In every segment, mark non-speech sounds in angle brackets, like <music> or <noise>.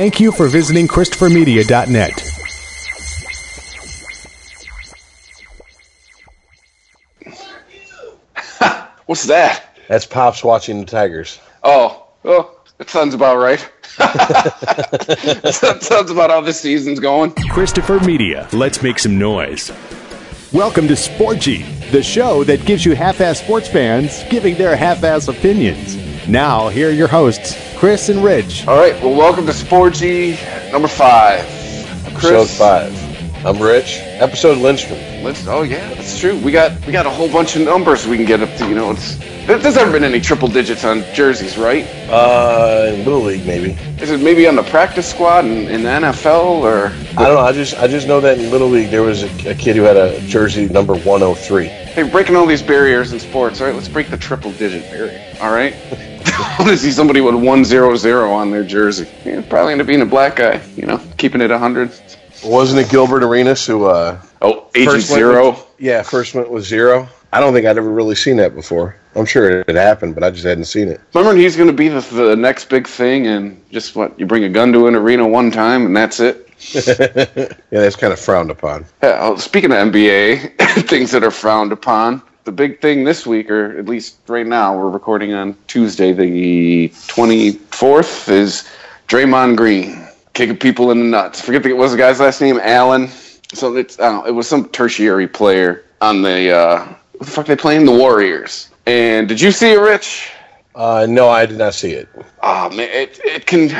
Thank you for visiting ChristopherMedia.net. <laughs> What's that? That's Pops watching the Tigers. Oh, oh, that sounds about right. <laughs> <laughs> that sounds about how this season's going. Christopher Media. Let's make some noise. Welcome to Sporgy, the show that gives you half-ass sports fans giving their half-ass opinions. Now, here are your hosts, Chris and Rich. All right, well, welcome to Sporgy number five. Episode five. I'm Rich. Episode Lynchman. Let's, oh yeah, that's true. We got we got a whole bunch of numbers we can get up to. You know, it's there's never been any triple digits on jerseys, right? Uh, in Little League maybe. Is it maybe on the practice squad in, in the NFL or? I don't know. I just I just know that in Little League there was a, a kid who had a jersey number 103. Hey, breaking all these barriers in sports. All right, let's break the triple digit barrier. All right. <laughs> I want to see somebody with one zero zero on their jersey. Yeah, probably end up being a black guy. You know, keeping it hundred. Wasn't it Gilbert Arenas who uh Oh, Agent Zero. with- yeah, first went with zero. I don't think I'd ever really seen that before. I'm sure it had happened, but I just hadn't seen it. Remember, he's going to be the, the next big thing, and just what you bring a gun to an arena one time, and that's it. <laughs> yeah, that's kind of frowned upon. Yeah, well, speaking of NBA, <laughs> things that are frowned upon. The big thing this week, or at least right now, we're recording on Tuesday, the 24th, is Draymond Green kicking people in the nuts. Forget the, what was the guy's last name? Allen. So it's know, it was some tertiary player on the uh, what the fuck they playing the Warriors. And did you see it, Rich? Uh, no, I did not see it. Oh man, it it can.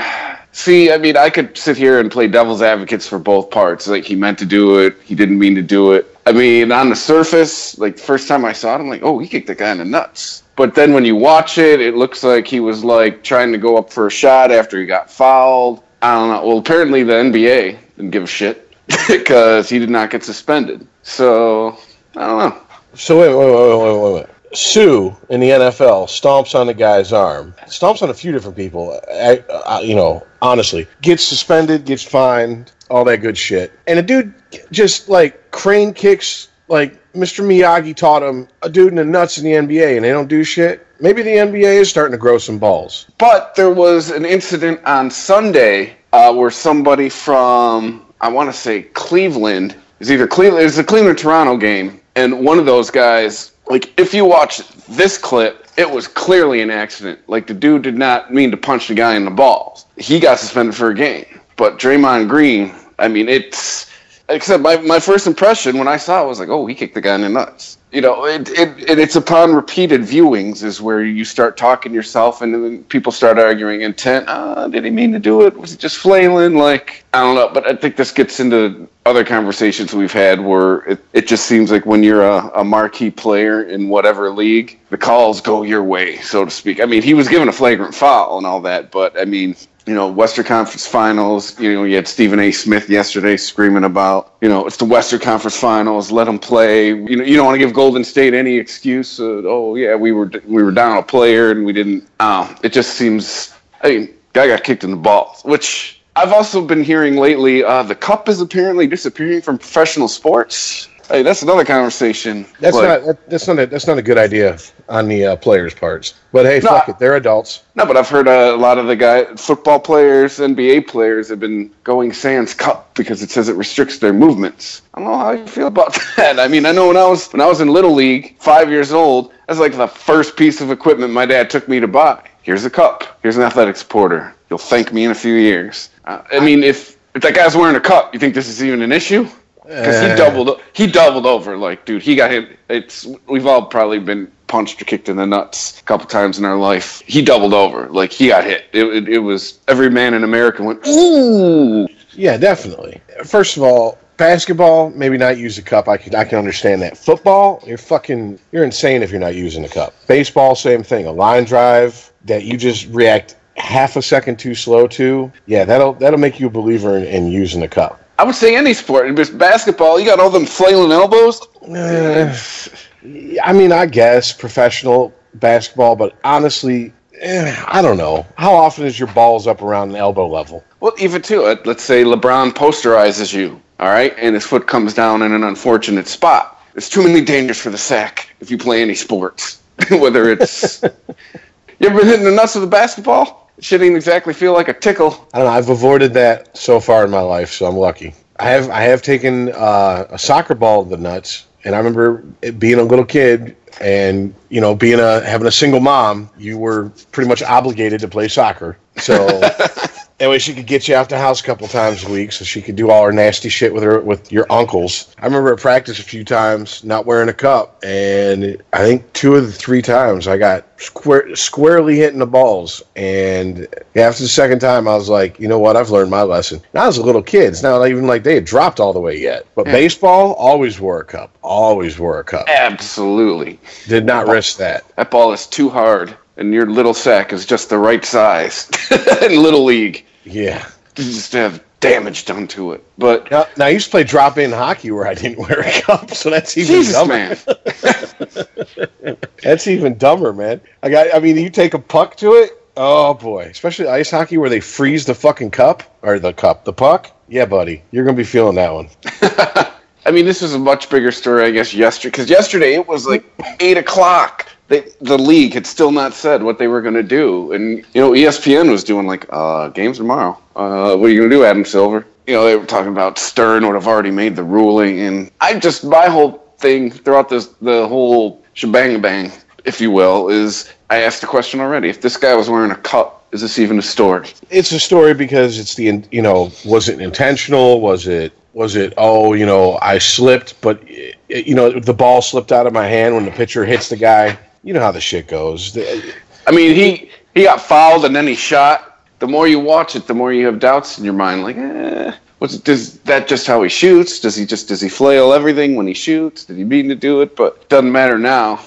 See, I mean, I could sit here and play devil's advocates for both parts. Like he meant to do it, he didn't mean to do it. I mean, on the surface, like the first time I saw it, I'm like, oh, he kicked the guy in the nuts. But then when you watch it, it looks like he was like trying to go up for a shot after he got fouled. I don't know. Well, apparently the NBA didn't give a shit <laughs> because he did not get suspended. So I don't know. So wait, wait, wait, wait, wait, wait. Suh in the NFL stomps on the guy's arm. Stomps on a few different people. I, I, you know, honestly, gets suspended, gets fined, all that good shit. And a dude just like crane kicks, like Mr. Miyagi taught him, a dude in the nuts in the NBA, and they don't do shit. Maybe the NBA is starting to grow some balls. But there was an incident on Sunday uh, where somebody from I want to say Cleveland is either Cleveland. It the Cleveland Toronto game, and one of those guys. Like if you watch this clip, it was clearly an accident. Like the dude did not mean to punch the guy in the balls. He got suspended for a game. But Draymond Green, I mean, it's except my, my first impression when I saw it was like, oh, he kicked the guy in the nuts. You know, it, it, it it's upon repeated viewings is where you start talking yourself, and then people start arguing intent. Uh, did he mean to do it? Was he just flailing? Like I don't know. But I think this gets into other conversations we've had where it, it just seems like when you're a, a marquee player in whatever league, the calls go your way, so to speak. I mean, he was given a flagrant foul and all that, but I mean, you know, Western Conference Finals. You know, you had Stephen A. Smith yesterday screaming about, you know, it's the Western Conference Finals. Let them play. You know, you don't want to give Golden State any excuse. Oh yeah, we were we were down a player and we didn't. Uh, it just seems. I mean, guy got kicked in the balls, which. I've also been hearing lately, uh, the cup is apparently disappearing from professional sports. Hey, that's another conversation. That's but- not that's not a, that's not a good idea on the uh, players' parts. But hey, No, fuck it, they're adults. No, but I've heard uh, a lot of the guy football players, NBA players have been going sans cup because it says it restricts their movements. I don't know how you feel about <laughs> that. I mean, I know when I was when I was in little league, five years old, that's like the first piece of equipment my dad took me to buy. Here's a cup. Here's an athletic supporter. You'll thank me in a few years. Uh, I mean, if if that guy's wearing a cup, you think this is even an issue? Because he doubled he doubled over. Like, dude, he got hit. It's we've all probably been punched or kicked in the nuts a couple times in our life. He doubled over. Like he got hit. It, it, it was every man in America went ooh. Yeah, definitely. First of all, basketball, maybe not use a cup. I can I can understand that. Football, you're fucking you're insane if you're not using a cup. Baseball, same thing. A line drive that you just react half a second too slow to. Yeah, that'll that'll make you a believer in, in using a cup. I would say any sport. But basketball, you got all them flailing elbows. Eh, I mean, I guess professional basketball, but honestly, eh, I don't know. How often is your balls up around an elbow level? Well, even too. uh, Let's say LeBron posterizes you, all right, and his foot comes down in an unfortunate spot. There's too many dangers for the sack if you play any sports, <laughs> whether it's. <laughs> You ever been hitting the nuts with a basketball? Shit didn't exactly feel like a tickle. I don't know. I've avoided that so far in my life, so I'm lucky. I have I have taken uh, a soccer ball to the nuts, and I remember it being a little kid and you know being a having a single mom. You were pretty much obligated to play soccer, so. <laughs> That way she could get you out the house a couple times a week, so she could do all her nasty shit with her with your uncles. I remember at practice a few times not wearing a cup, and I think two of the three times I got square, squarely hitting the balls. And after the second time, I was like, you know what? I've learned my lesson. And I was a little kid. It's not even like they had dropped all the way yet. But Yeah. baseball always wore a cup. Always wore a cup. Absolutely. Did not risk that. That ball is too hard, and your little sack is just the right size <laughs> in Little League. Yeah. Just to have damage done to it. But Now, now I used to play drop in hockey where I didn't <laughs> wear a cup, so that's even Jesus, dumber. man. <laughs> That's even dumber, man. I got. I mean, you take a puck to it. Oh boy, especially ice hockey where they freeze the fucking cup or the cup, the puck. Yeah, buddy, you're gonna be feeling that one. <laughs> I mean, this was a much bigger story, I guess, yesterday. Because yesterday it was like <laughs> 8 o'clock. They, the league had still not said what they were going to do. And, you know, ESPN was doing like, uh, games tomorrow. Uh, what are you going to do, Adam Silver? You know, they were talking about Stern would have already made the ruling. And I just, my whole thing throughout this, the whole shebang bang, if you will, is I asked the question already. If this guy was wearing a cup, is this even a story? It's a story because it's the you know was it intentional? Was it was it oh you know I slipped, but eh, you know the ball slipped out of my hand when the pitcher hits the guy. You know how the shit goes. I mean, he he got fouled and then he shot. The more you watch it, the more you have doubts in your mind. Like, eh, what's does that just how he shoots? Does he just does he flail everything when he shoots? Did he mean to do it? But doesn't matter now.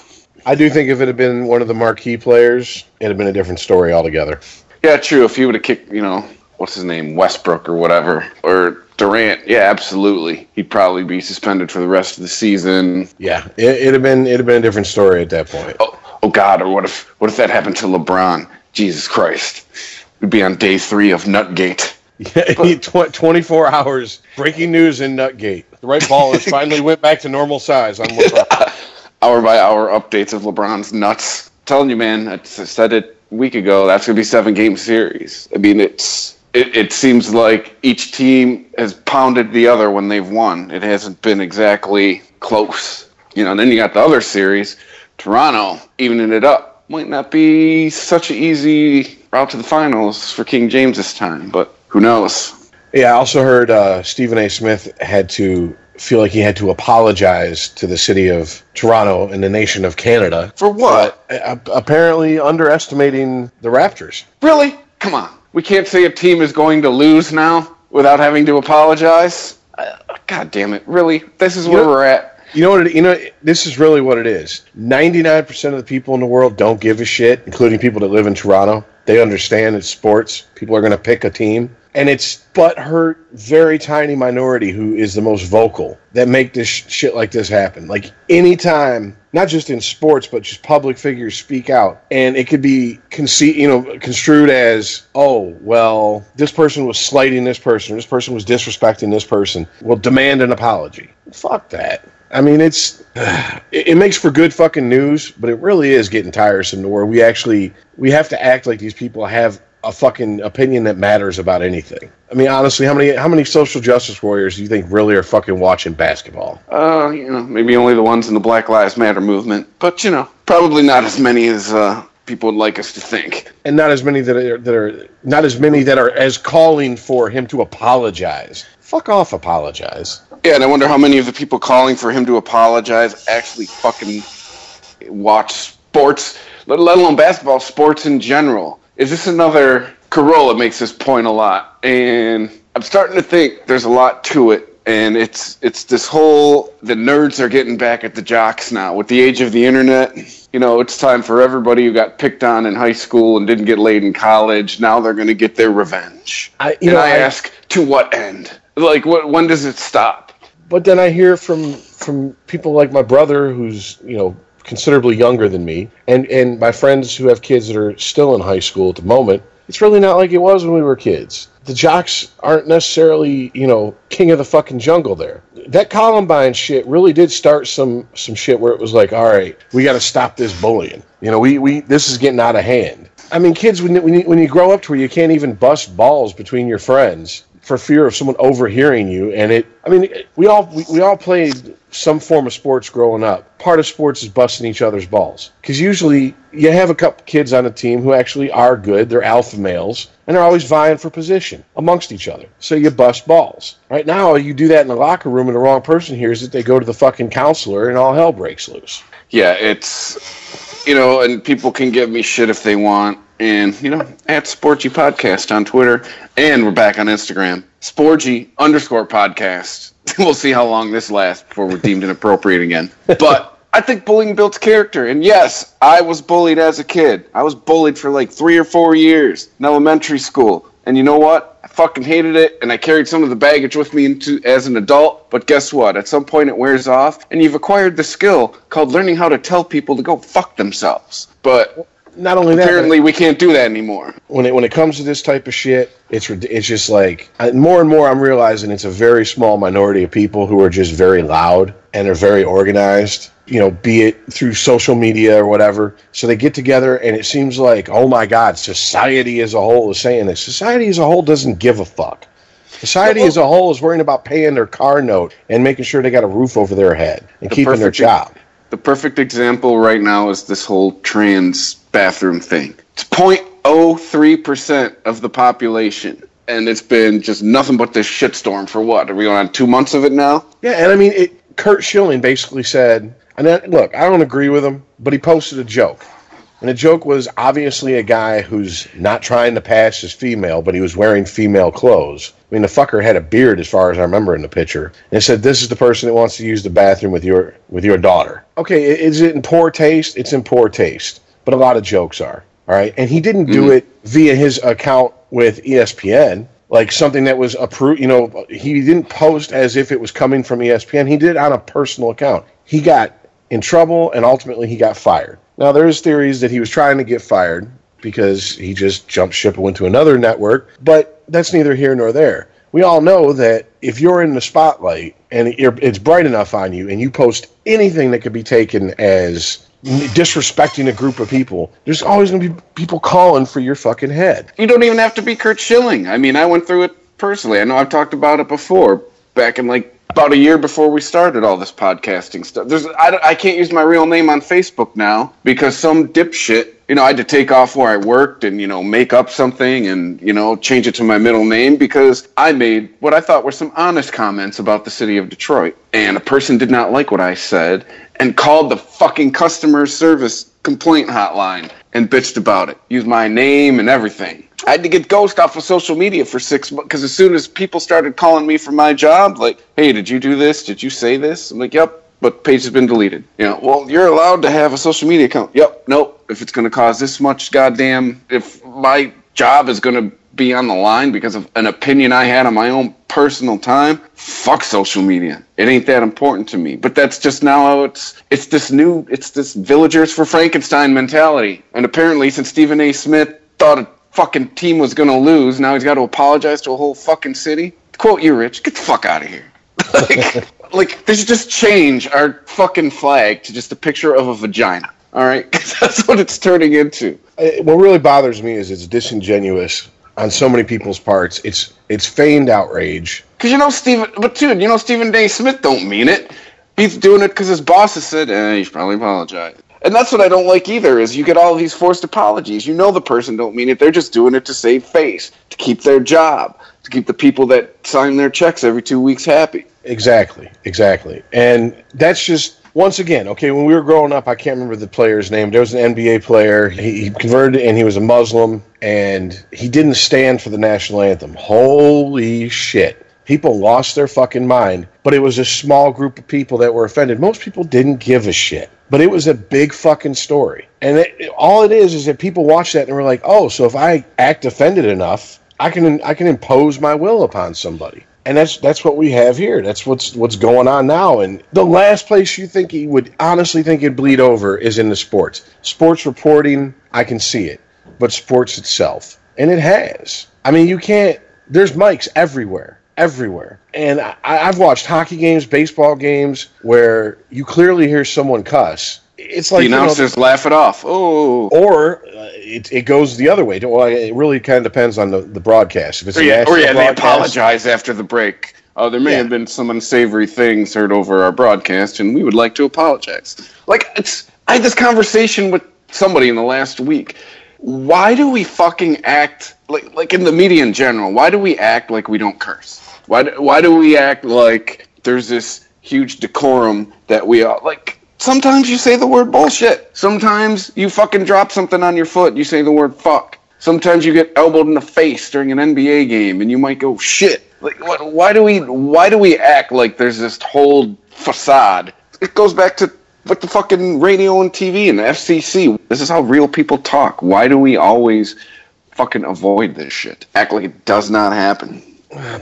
I do think if it had been one of the marquee players, it'd have been a different story altogether. Yeah, true. If he would have kicked, you know, what's his name, Westbrook or whatever, or Durant, yeah, absolutely, he'd probably be suspended for the rest of the season. Yeah, it, it'd have been it'd have been a different story at that point. Oh, oh God! Or what if what if that happened to LeBron? Jesus Christ, we'd be on day three of Nutgate. Yeah, tw- 24 hours. Breaking news in Nutgate. The right ball has finally went back to normal size on LeBron. <laughs> hour by hour updates of LeBron's nuts. telling you, man, I said it a week ago. That's going to be seven game series. I mean, it's it, it seems like each team has pounded the other when they've won. It hasn't been exactly close. You know, and then you got the other series, Toronto evening it up. Might not be such an easy route to the finals for King James this time, but who knows? Yeah, I also heard uh, Stephen A. Smith had to feel like he had to apologize to the city of Toronto and the nation of Canada For what? uh, apparently underestimating the Raptors. Really? Come on. We can't say a team is going to lose now without having to apologize. Uh, God damn it! Really? This is where know- we're at. You know what? It, you know this is really what it is. Ninety-nine percent of the people in the world don't give a shit, including people that live in Toronto. They understand it's sports. People are going to pick a team, and it's but her very tiny minority who is the most vocal that make this sh- shit like this happen. Like anytime, not just in sports, but just public figures speak out, and it could be conce- you know, construed as, oh, well, this person was slighting this person, or this person was disrespecting this person. Well, demand an apology. Fuck that. I mean, it's it, makes for good fucking news, but it really is getting tiresome to where we actually we have to act like these people have a fucking opinion that matters about anything. I mean, honestly, how many how many social justice warriors do you think really are fucking watching basketball? Uh, you know, maybe only the ones in the Black Lives Matter movement, but you know, probably not as many as uh, people would like us to think. And not as many that are that are not as many that are as calling for him to apologize. Fuck off, apologize. Yeah, and I wonder how many of the people calling for him to apologize actually fucking watch sports, let, alone basketball, sports in general. Is this another? Carolla makes this point a lot, and I'm starting to think there's a lot to it. And it's it's this whole the nerds are getting back at the jocks now with the age of the internet. You know, it's time for everybody who got picked on in high school and didn't get laid in college. Now they're going to get their revenge. I- you and know, I I- ask, to what end? Like, what? When does it stop? But then I hear from from people like my brother, who's you know considerably younger than me, and and my friends who have kids that are still in high school at the moment. It's really not like it was when we were kids. The jocks aren't necessarily you know king of the fucking jungle there. That Columbine shit really did start some some shit where it was like, all right, we got to stop this bullying. You know, we we this is getting out of hand. I mean, kids, when, when, you, when you grow up to where you can't even bust balls between your friends for fear of someone overhearing you, and it, I mean, we all we, we all played some form of sports growing up. Part of sports is busting each other's balls because usually you have a couple kids on a team who actually are good. They're alpha males, and they're always vying for position amongst each other. So you bust balls. Right now, you do that in the locker room, and the wrong person hears it. They go to the fucking counselor, and all hell breaks loose. Yeah, it's you know, and people can give me shit if they want. And you know, at Sporgy Podcast on Twitter, and we're back on Instagram, Sporgy underscore Podcast. <laughs> we'll see how long this lasts before we're deemed inappropriate again. But I think bullying builds character. And yes, I was bullied as a kid. I was bullied for like three or four years in elementary school. And you know what? I fucking hated it, and I carried some of the baggage with me into as an adult. But guess what? At some point, it wears off, and you've acquired the skill called learning how to tell people to go fuck themselves. But not only that, apparently we can't do that anymore. When it when it comes to this type of shit, it's it's just like more and more I'm realizing it's a very small minority of people who are just very loud and are very organized. You know, be it through social media or whatever. So they get together, and it seems like, oh my God, society as a whole is saying this. Society as a whole doesn't give a fuck. Society as a whole is worrying about paying their car note and making sure they got a roof over their head and the keeping their job. The perfect example right now is this whole trans bathroom thing. It's 0.03% of the population. And it's been just nothing but this shitstorm for what? Are we going on two months of it now? Yeah, and I mean, it, Curt Schilling basically said, and then, look, I don't agree with him, but he posted a joke. And the joke was obviously a guy who's not trying to pass as female, but he was wearing female clothes. I mean, the fucker had a beard, as far as I remember in the picture. And it said, "This is the person that wants to use the bathroom with your with your daughter." Okay, is it in poor taste? It's in poor taste but a lot of jokes are. All right. And he didn't do mm-hmm. it via his account with ESPN, like something that was approved. You know, he didn't post as if it was coming from ESPN. He did it on a personal account. He got in trouble and ultimately he got fired. Now, there's theories that he was trying to get fired because he just jumped ship and went to another network, but that's neither here nor there. We all know that if you're in the spotlight and it's bright enough on you and you post anything that could be taken as disrespecting a group of people, there's always going to be people calling for your fucking head. You don't even have to be Curt Schilling. I mean, I went through it personally. I know I've talked about it before, back in like about a year before we started all this podcasting stuff. There's I, I can't use my real name on Facebook now because some dipshit you know, I had to take off where I worked and, you know, make up something and, you know, change it to my middle name because I made what I thought were some honest comments about the city of Detroit. And a person did not like what I said and called the fucking customer service complaint hotline and bitched about it. Used my name and everything. I had to get ghost off of social media for six months because as soon as people started calling me for my job, like, hey, did you do this? Did you say this? I'm like, yep, but page has been deleted. You know, well, you're allowed to have a social media account. Yep, nope. If it's going to cause this much goddamn, if my job is going to be on the line because of an opinion I had on my own personal time, fuck social media. It ain't that important to me. But that's just now how it's it's this new it's this villagers for Frankenstein mentality. And apparently since Stephen A. Smith thought a fucking team was gonna lose, now he's gotta apologize to a whole fucking city. Quote you, Rich, get the fuck out of here. <laughs> like, like they should just change our fucking flag to just a picture of a vagina. All right, <laughs> that's what it's turning into. What really bothers me is it's disingenuous on so many people's parts. It's it's feigned outrage. Because you know Stephen, but dude, you know Stephen A. Smith don't mean it. He's doing it because his boss has said, eh, he should probably apologize. And that's what I don't like either. Is you get all these forced apologies. You know the person don't mean it. They're just doing it to save face, to keep their job, to keep the people that sign their checks every two weeks happy. Exactly, exactly. And that's just once again, okay, when we were growing up, I can't remember the player's name. There was an NBA player. He, he, converted and he was a Muslim, and he didn't stand for the national anthem. Holy shit. People lost their fucking mind, but it was a small group of people that were offended. Most people didn't give a shit, but it was a big fucking story. And it, all it is is that people watch that and we're like, oh, so if I act offended enough, I can I can impose my will upon somebody and that's that's what we have here. That's what's what's going on now. And the last place you think he would honestly think it'd bleed over is in the sports. Sports reporting, I can see it, but sports itself, and it has. I mean, you can't. There's mics everywhere, everywhere, and I, I've watched hockey games, baseball games, where you clearly hear someone cuss. It's like the you know, announcers laugh it off. Oh, or uh, it, it goes the other way. Well, it really kind of depends on the, the broadcast. If it's or yeah, or yeah, they apologize after the break. Oh, there may Yeah. have been some unsavory things heard over our broadcast, and we would like to apologize. Like it's, I had this conversation with somebody in the last week. Why do we fucking act like, like in the media in general? Why do we act like we don't curse? Why, do- why do we act like there's this huge decorum that we all like? Sometimes you say the word bullshit. Sometimes you fucking drop something on your foot. You say the word fuck. Sometimes you get elbowed in the face during an NBA game, and you might go shit. Like, what, why do we? Why do we act like there's this whole facade? It goes back to like the fucking radio and TV and the FCC. This is how real people talk. Why do we always fucking avoid this shit? Act like it does not happen.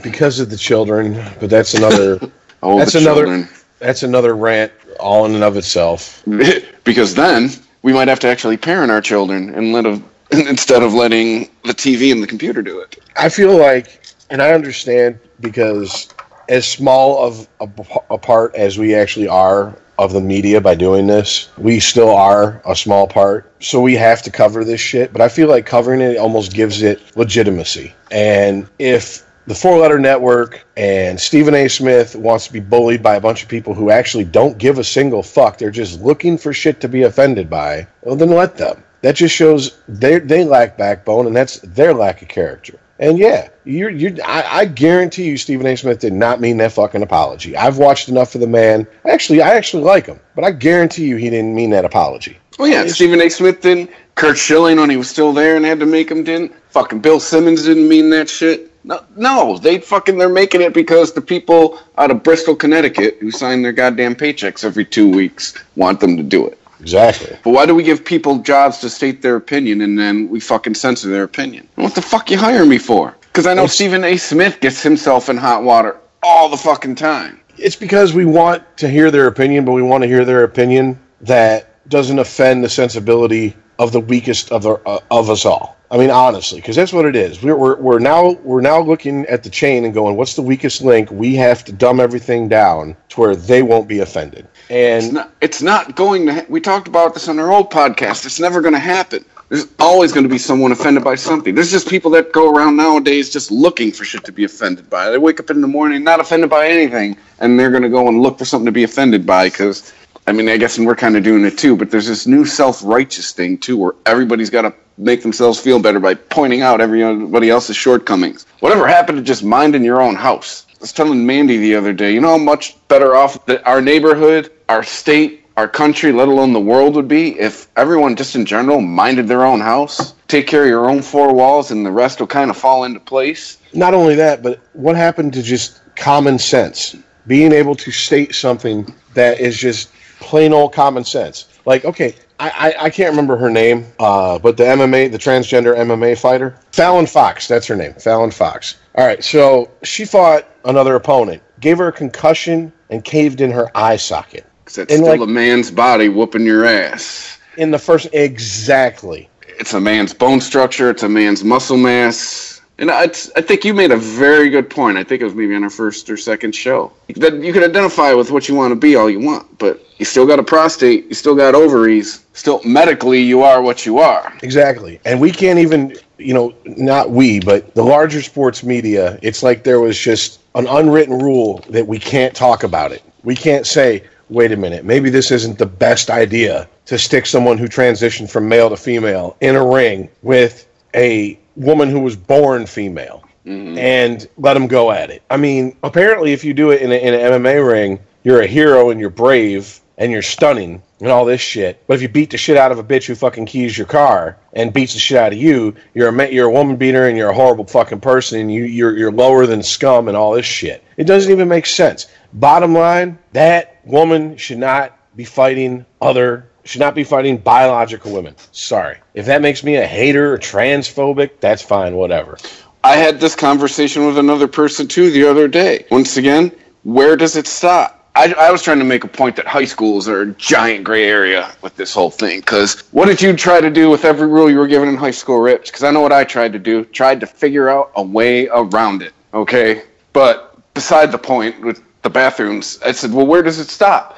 because of the children. But that's another. <laughs> Oh, That's another- children. that's another rant all in and of itself. <laughs> because then we might have to actually parent our children and let them <laughs> instead of letting the TV and the computer do it. I feel like, and I understand because as small of a, a part as we actually are of the media by doing this, we still are a small part. So we have to cover this shit. But I feel like covering it almost gives it legitimacy. And if the Four Letter Network and Stephen A. Smith wants to be bullied by a bunch of people who actually don't give a single fuck, they're just looking for shit to be offended by, well, then let them. That just shows they they lack backbone, and that's their lack of character. And yeah, you're you. I, I guarantee you, Stephen A. Smith did not mean that fucking apology. I've watched enough of the man. Actually, I actually like him, but I guarantee you, he didn't mean that apology. Well, yeah, Stephen A. Smith didn't. Curt Schilling, when he was still there and had to make him, didn't. Fucking Bill Simmons didn't mean that shit. No, no, they fucking they're making it because the people out of Bristol, Connecticut, who sign their goddamn paychecks every two weeks, want them to do it. Exactly. But why do we give people jobs to state their opinion and then we fucking censor their opinion? What the fuck you hire me for? Because I know It's- Stephen A. Smith gets himself in hot water all the fucking time. It's because we want to hear their opinion, but we want to hear their opinion that doesn't offend the sensibility of the weakest of uh, of us all. I mean, honestly, because that's what it is. We're, we're, we're now we're now looking at the chain and going, what's the weakest link? We have to dumb everything down to where they won't be offended. It's And not, it's not going to. Ha- we talked about this on our old podcast. It's never going to happen. There's always going to be someone offended by something. There's just people that go around nowadays just looking for shit to be offended by. They wake up in the morning not offended by anything, and they're going to go and look for something to be offended by because. I mean, I guess, and we're kind of doing it too, but there's this new self-righteous thing too, where everybody's got to make themselves feel better by pointing out everybody else's shortcomings. Whatever happened to just minding your own house? I was telling Mandy the other day, you know how much better off that our neighborhood, our state, our country, let alone the world would be if everyone just in general minded their own house, take care of your own four walls, and the rest will kind of fall into place. not only that, but what happened to just common sense? Being able to state something that is just plain old common sense. Like, okay, I, I, I can't remember her name, uh, but the MMA, the transgender MMA fighter, Fallon Fox, that's her name, Fallon Fox. All right, so she fought another opponent, gave her a concussion, and caved in her eye socket. 'Cause that's And, still like- a man's body whooping your ass. In the first, exactly. It's a man's bone structure. It's a man's muscle mass. And I, I think you made a very good point. I think it was maybe on our first or second show. That you can identify with what you want to be all you want, but you still got a prostate. You still got ovaries. Still, medically, you are what you are. Exactly. And we can't even, you know, not we, but the larger sports media, it's like there was just an unwritten rule that we can't talk about it. We can't say, wait a minute, maybe this isn't the best idea to stick someone who transitioned from male to female in a ring with a woman who was born female mm-hmm. and let them go at it. I mean, apparently, if you do it in, a, in an MMA ring, you're a hero and you're brave and you're stunning and all this shit. But if you beat the shit out of a bitch who fucking keys your car and beats the shit out of you, you're a you're a woman beater and you're a horrible fucking person and you you're you're lower than scum and all this shit. It doesn't even make sense. Bottom line, that woman should not be fighting other should not be fighting biological women. Sorry. If that makes me a hater or transphobic, that's fine, whatever. I had this conversation with another person too the other day. Once again, where does it stop? I, I was trying to make a point that high schools are a giant gray area with this whole thing. Because what did you try to do with every rule you were given in high school, Rich? Because I know what I tried to do. Tried to figure out a way around it. Okay, but beside the point with the bathrooms, I said, well, where does it stop?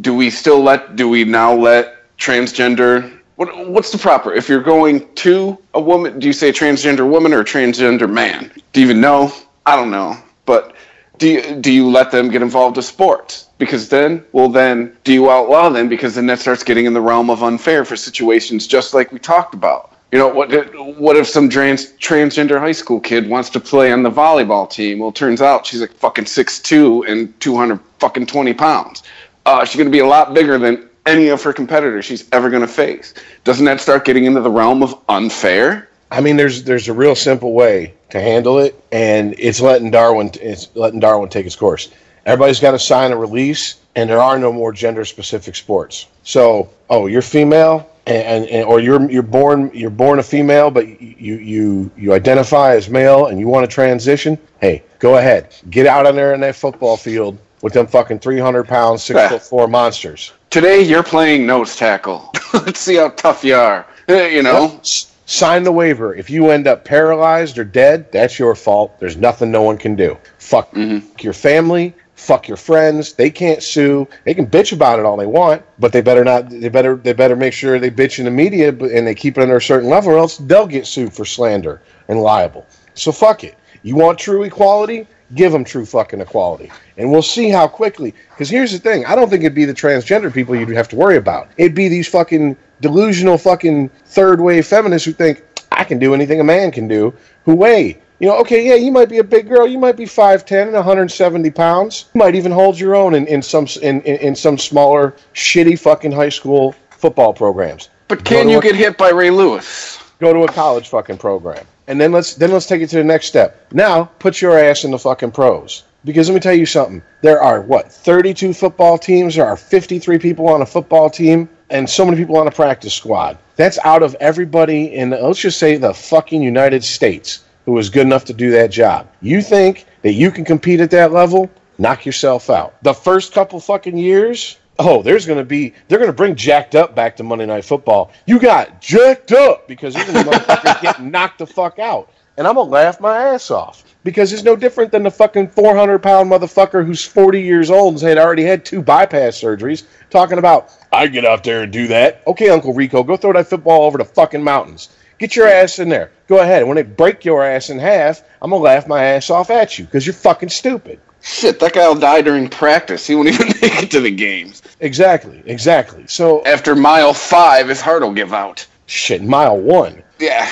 Do we still let? Do we now let transgender. What, what's the proper? If you're going to a woman, do you say transgender woman or transgender man? Do you even know? I don't know. But do you, do you let them get involved with sports? Because then, well, then, do you outlaw them? Because then that starts getting in the realm of unfair for situations just like we talked about. You know, what what if some trans, transgender high school kid wants to play on the volleyball team? Well, turns out she's like fucking six two and 200 fucking 20 pounds. Uh, she's going to be a lot bigger than any of her competitors she's ever going to face. Doesn't that start getting into the realm of unfair? I mean, there's there's a real simple way to handle it, and it's letting Darwin it's letting Darwin take its course. Everybody's got to sign a release, and there are no more gender specific sports. So, oh, you're female, and, and, or you're you're born you're born a female, but you you you identify as male, and you want to transition. Hey, go ahead, get out on there in that football field with them fucking 300 pound, six foot four monsters. Today you're playing nose tackle. <laughs> Let's see how tough you are. You know. Yep. Sign the waiver. If you end up paralyzed or dead, that's your fault. There's nothing no one can do. Fuck mm-hmm. your family. Fuck your friends. They can't sue. They can bitch about it all they want, but they better not. They better. They better make sure they bitch in the media and they keep it under a certain level, or else they'll get sued for slander and liable. So fuck it. You want true equality? Give them true fucking equality. And we'll see how quickly. Because here's the thing I don't think it'd be the transgender people you'd have to worry about. It'd be these fucking delusional fucking third wave feminists who think, I can do anything a man can do, who weigh. You know, okay, yeah, you might be a big girl. You might be 5'10 and 170 pounds. You might even hold your own in, in some in, in, in some smaller, shitty fucking high school football programs. But can you a, get hit by Ray Lewis? Go to a college fucking program and then let's then let's take it to the next step. Now, put your ass in the fucking pros. Because let me tell you something. There are what 32 football teams. There are 53 people on a football team, and so many people on a practice squad. That's out of everybody in let's just say the fucking United States who is good enough to do that job. You think that you can compete at that level? Knock yourself out. The first couple fucking years, oh, there's going to be, they're going to bring jacked up back to Monday Night Football. You got jacked up because you're going <laughs> to get knocked the fuck out. And I'm going to laugh my ass off because it's no different than the fucking 400 pound motherfucker who's 40 years old and had already had two bypass surgeries talking about, I get out there and do that. Okay, Uncle Rico, go throw that football over the fucking mountains. Get your ass in there. Go ahead. When they break your ass in half, I'm going to laugh my ass off at you because you're fucking stupid. Shit, that guy'll die during practice. He won't <laughs> even make it to the games. Exactly, exactly. So after mile five, his heart will give out. Shit, mile one. Yeah.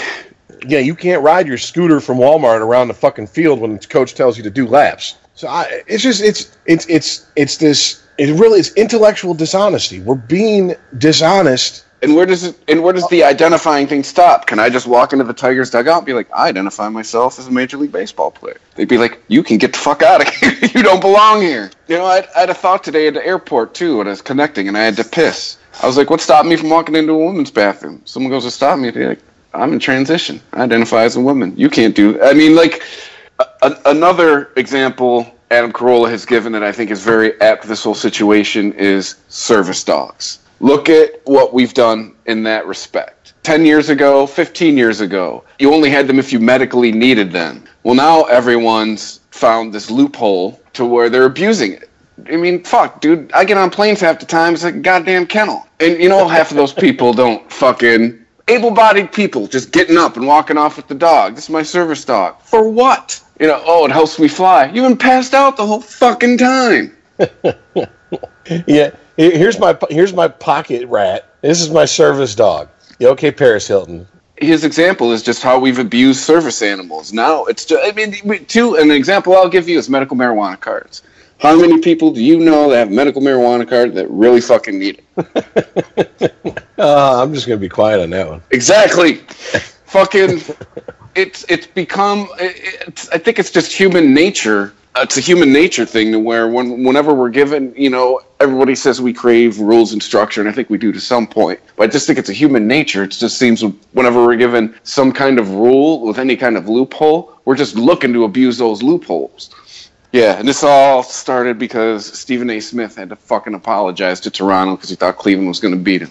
Yeah, you can't ride your scooter from Walmart around the fucking field when the coach tells you to do laps. So I, it's just it's it's it's it's this it really it's intellectual dishonesty. We're being dishonest and where does it? And where does the identifying thing stop? Can I just walk into the Tigers dugout and be like, I identify myself as a Major League Baseball player? They'd be like, You can get the fuck out of here. <laughs> you don't belong here. You know, I, I had a thought today at the airport too, when I was connecting, and I had to piss. I was like, What stopped me from walking into a woman's bathroom? Someone goes to stop me. They're like, I'm in transition. I identify as a woman. You can't do. I mean, like a, another example Adam Carolla has given that I think is very apt to this whole situation is service dogs Look at what we've done in that respect. 10 years ago, 15 years ago, you only had them if you medically needed them. Well, now everyone's found this loophole to where they're abusing it. I mean, fuck, dude. I get on planes half the time. It's like a goddamn kennel. And you know, half of those people don't fucking. Able bodied people just getting up and walking off with the dog. This is my service dog. For what? You know, oh, it helps me fly. You've been passed out the whole fucking time. <laughs> yeah, Here's my here's my pocket rat. This is my service dog. You okay, Paris Hilton? His example is just how we've abused service animals. Now it's just, I mean, two an example I'll give you is medical marijuana cards. How many people do you know that have medical marijuana card that really fucking need it? <laughs> uh, I'm just gonna be quiet on that one. Exactly. fucking. It's it's become. It's, I think it's just human nature Uh, it's a human nature thing to where when whenever we're given, you know, everybody says we crave rules and structure, and I think we do to some point. But I just think it's a human nature. It just seems whenever we're given some kind of rule with any kind of loophole, we're just looking to abuse those loopholes. Yeah, and this all started because Stephen A. Smith had to fucking apologize to Toronto because he thought Cleveland was going to beat him.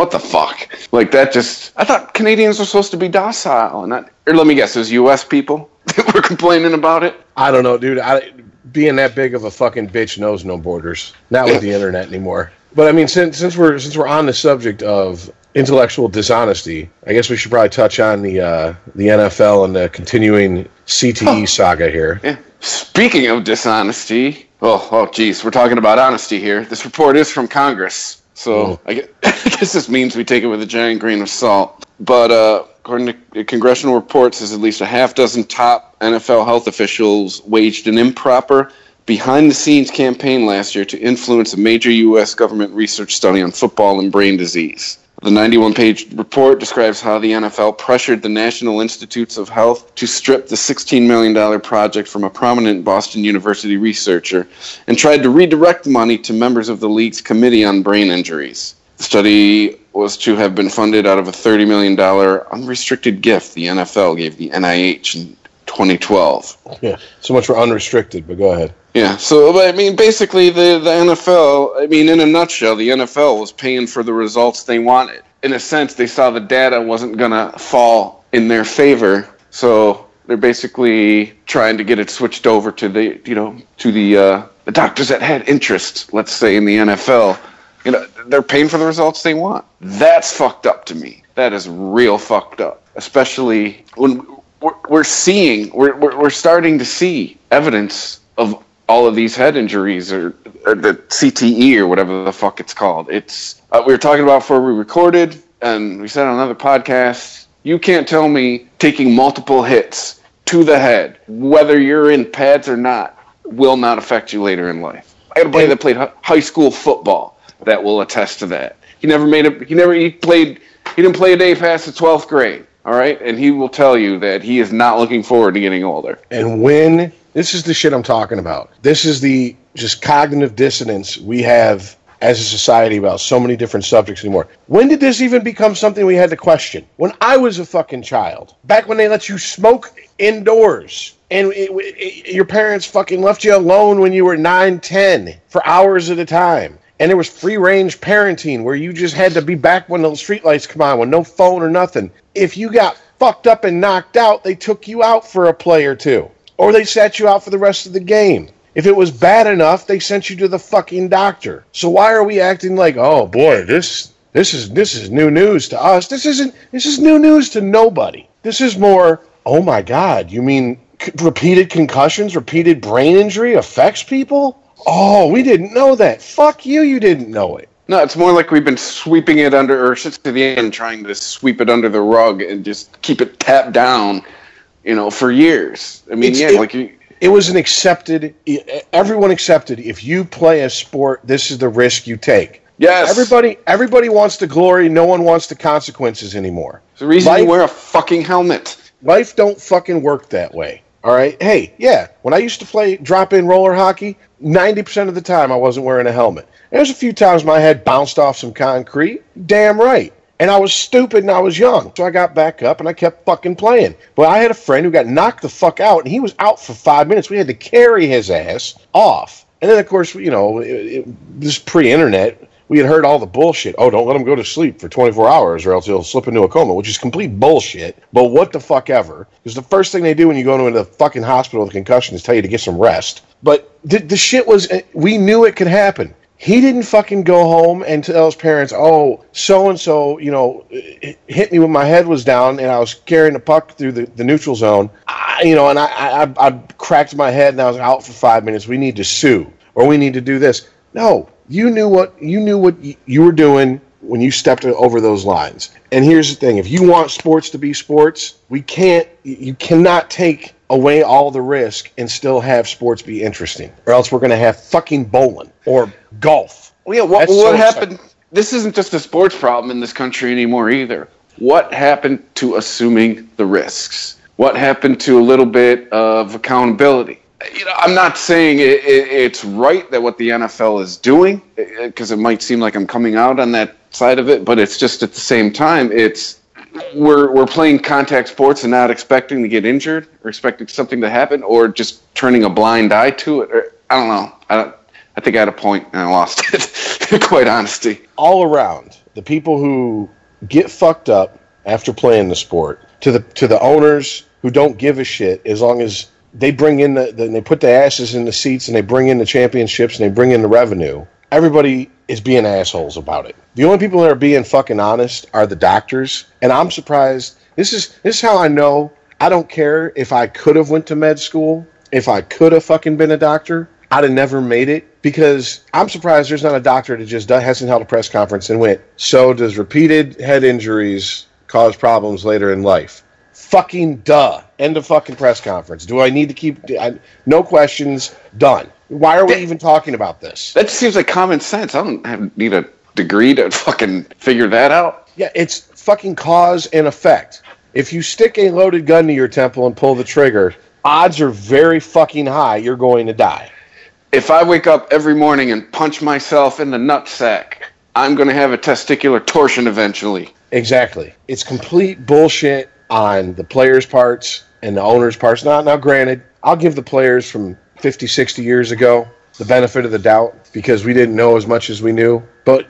What the fuck? Like that just I thought Canadians were supposed to be docile and not or let me guess, it was US people <laughs> that were complaining about it. I don't know, dude. I, being that big of a fucking bitch knows no borders. Not with the internet anymore. But I mean, since since we're since we're on the subject of intellectual dishonesty, I guess we should probably touch on the uh, the NFL and the continuing CTE saga here. Yeah. Speaking of dishonesty, oh, oh, geez, we're talking about honesty here. This report is from Congress, so I, guess, <laughs> I guess this means we take it with a giant grain of salt. But uh, according to congressional reports, says at least a half dozen top NFL health officials waged an improper behind the scenes campaign last year to influence a major U.S. government research study on football and brain disease. The 91 page report describes how the NFL pressured the National Institutes of Health to strip the $16 million project from a prominent Boston University researcher and tried to redirect money to members of the league's Committee on Brain Injuries. The study was to have been funded out of a $30 million unrestricted gift the NFL gave the NIH in 2012. Yeah, so much for unrestricted, but go ahead. Yeah, so I mean, basically, the the NFL. I mean, in a nutshell, the NFL was paying for the results they wanted. In a sense, they saw the data wasn't gonna fall in their favor, so they're basically trying to get it switched over to the you know to the uh, the doctors that had interest. Let's say in the NFL, you know, they're paying for the results they want. That's fucked up to me. That is real fucked up, especially when we're, we're seeing we're, we're we're starting to see evidence of all of these head injuries or, or, the CTE or whatever the fuck it's called. It's uh, we were talking about before we recorded, and we said on another podcast. You can't tell me taking multiple hits to the head, whether you're in pads or not, will not affect you later in life. I got a buddy that played high school football that will attest to that. He never made a. He never. He played. He didn't play a day past the twelfth grade. All right, and he will tell you that he is not looking forward to getting older. And when this is the shit I'm talking about. This is the just cognitive dissonance we have as a society about so many different subjects anymore. When did this even become something we had to question? When I was a fucking child, back when they let you smoke indoors. And it, it, your parents fucking left you alone when you were 9, 10 for hours at a time. And there was free range parenting where you just had to be back when the streetlights come on, with no phone or nothing. If you got fucked up and knocked out, they took you out for a play or two or they sat you out for the rest of the game. If it was bad enough, they sent you to the fucking doctor. So why are we acting like, oh boy, this this is this is new news to us? This isn't. This is new news to nobody. This is more. Oh my God, you mean c- repeated concussions, repeated brain injury affects people? Oh, we didn't know that. Fuck you, you didn't know it. No, it's more like we've been sweeping it under, or to the end, trying to sweep it under the rug and just keep it tapped down you know, for years. I mean, it's, yeah, it, like you, it was an accepted. Everyone accepted. If you play a sport, this is the risk you take. Yes. Everybody, everybody wants the glory. No one wants the consequences anymore. It's the reason life, you wear a fucking helmet. Life don't fucking work that way. All right. Hey, yeah. When I used to play drop in roller hockey, ninety percent of the time I wasn't wearing a helmet. There's a few times my head bounced off some concrete. Damn right. And I was stupid and I was young. So I got back up and I kept fucking playing. But I had a friend who got knocked the fuck out and he was out for five minutes. We had to carry his ass off. And then, of course, you know, it, it, this pre internet, we had heard all the bullshit. Oh, don't let him go to sleep for 24 hours or else he'll slip into a coma, which is complete bullshit. But what the fuck ever. Because the first thing they do when you go into the fucking hospital with a concussion is tell you to get some rest. But the, the shit was, uh, we knew it could happen. He didn't fucking go home and tell his parents, "Oh, so and so, you know, hit me when my head was down and I was carrying the puck through the, the neutral zone, I, you know, and I, I I cracked my head and I was out for five minutes. We need to sue or we need to do this." No, you knew what you knew what you were doing when you stepped over those lines. And here's the thing: if you want sports to be sports, we can't. You cannot take away all the risk and still have sports be interesting, or else we're going to have fucking bowling or golf. Well, yeah, what, what so happened? Exciting. This isn't just a sports problem in this country anymore either. What happened to assuming the risks? What happened to a little bit of accountability? You know, I'm not saying it, it, it's right that what the NFL is doing, eh, eh, because it might seem like I'm coming out on that side of it, but it's just at the same time, it's we're we're playing contact sports and not expecting to get injured or expecting something to happen or just turning a blind eye to it. Or, I don't know. I, don't, I think I had a point and I lost <laughs> it. Quite honesty. All around, the people who get fucked up after playing the sport, to the to the owners who don't give a shit as long as they bring in the, the they put the asses in the seats and they bring in the championships and they bring in the revenue. Everybody is being assholes about it. The only people that are being fucking honest are the doctors, and I'm surprised. This is this is how I know I don't care if I could have went to med school, if I could have fucking been a doctor, I'd have never made it because I'm surprised there's not a doctor that just hasn't held a press conference and went, so does repeated head injuries cause problems later in life? Fucking duh. End of fucking press conference. Do I need to keep, I, no questions, done. Why are we even talking about this? That seems like common sense. I don't have, need a degree to fucking figure that out. Yeah, it's fucking cause and effect. If you stick a loaded gun to your temple and pull the trigger, odds are very fucking high you're going to die if I wake up every morning and punch myself in the nutsack, I'm going to have a testicular torsion eventually. Exactly. It's complete bullshit on the players' parts and the owners' parts. Now, now, granted, I'll give the players from 50, 60 years ago the benefit of the doubt because we didn't know as much as we knew. But,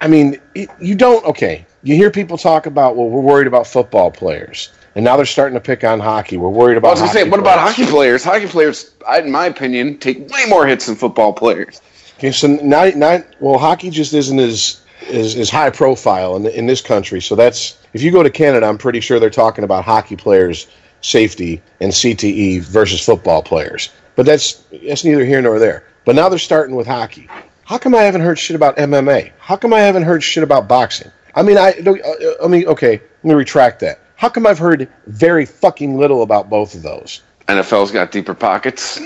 I mean, you don't, okay, you hear people talk about, well, we're worried about football players and now they're starting to pick on hockey. We're worried about. I was going to say, what about hockey players? Hockey players, in my opinion, take way more hits than football players. Okay, so now, now well, hockey just isn't as is, is high profile in in this country. So that's if you go to Canada, I'm pretty sure they're talking about hockey players' safety and CTE versus football players. But that's that's neither here nor there. But now they're starting with hockey. How come I haven't heard shit about MMA? How come I haven't heard shit about boxing? I mean, I, uh, uh, I mean, okay, let me retract that. How come I've heard very fucking little about both of those? NFL's got deeper pockets.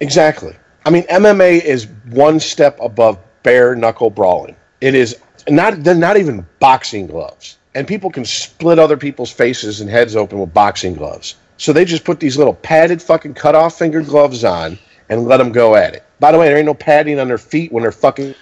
Exactly. I mean, MMA is one step above bare knuckle brawling. It is not they're not even boxing gloves, and people can split other people's faces and heads open with boxing gloves. So they just put these little padded fucking cut off finger gloves on and let them go at it. By the way, there ain't no padding on their feet when they're fucking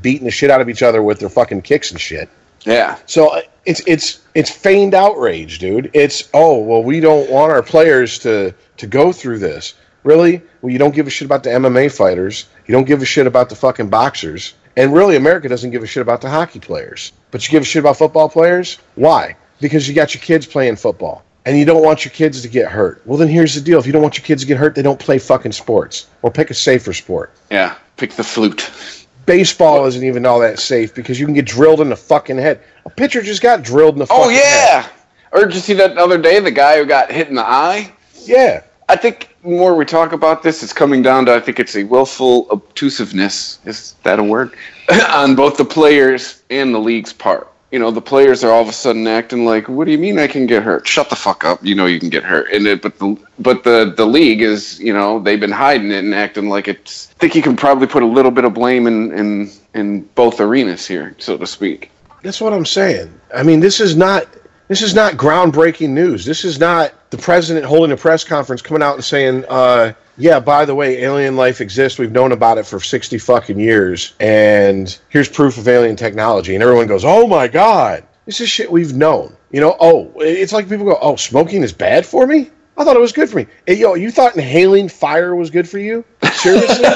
beating the shit out of each other with their fucking kicks and shit. Yeah. So uh, it's it's it's feigned outrage, dude. It's oh well, we don't want our players to to go through this. Really? Well, you don't give a shit about the MMA fighters. You don't give a shit about the fucking boxers. And really, America doesn't give a shit about the hockey players. But you give a shit about football players? Why? Because you got your kids playing football. And you don't want your kids to get hurt. Well, then here's the deal. If you don't want your kids to get hurt, they don't play fucking sports. Or pick a safer sport. Yeah, pick the flute baseball isn't even all that safe because you can get drilled in the fucking head. A pitcher just got drilled in the oh yeah. Head. Or did you see that other day? The guy who got hit in the eye. Yeah. I think more we talk about this, it's coming down to I think it's a willful obtusiveness. Is that a word? <laughs> on both the players and the league's part you know, the players are all of a sudden acting like, "What do you mean I can get hurt? Shut the fuck up! You know you can get hurt." And it, but the but the the league is, you know, they've been hiding it and acting like it's. I think you can probably put a little bit of blame in in in both arenas here, so to speak. That's what I'm saying. I mean, this is not this is not groundbreaking news. This is not the president holding a press conference coming out and saying, uh, yeah, by the way, alien life exists. We've known about it for 60 fucking years. And here's proof of alien technology. And everyone goes, oh my God. This is shit we've known. You know, oh, it's like people go, oh, smoking is bad for me? I thought it was good for me. Hey, yo, you thought inhaling fire was good for you? Seriously?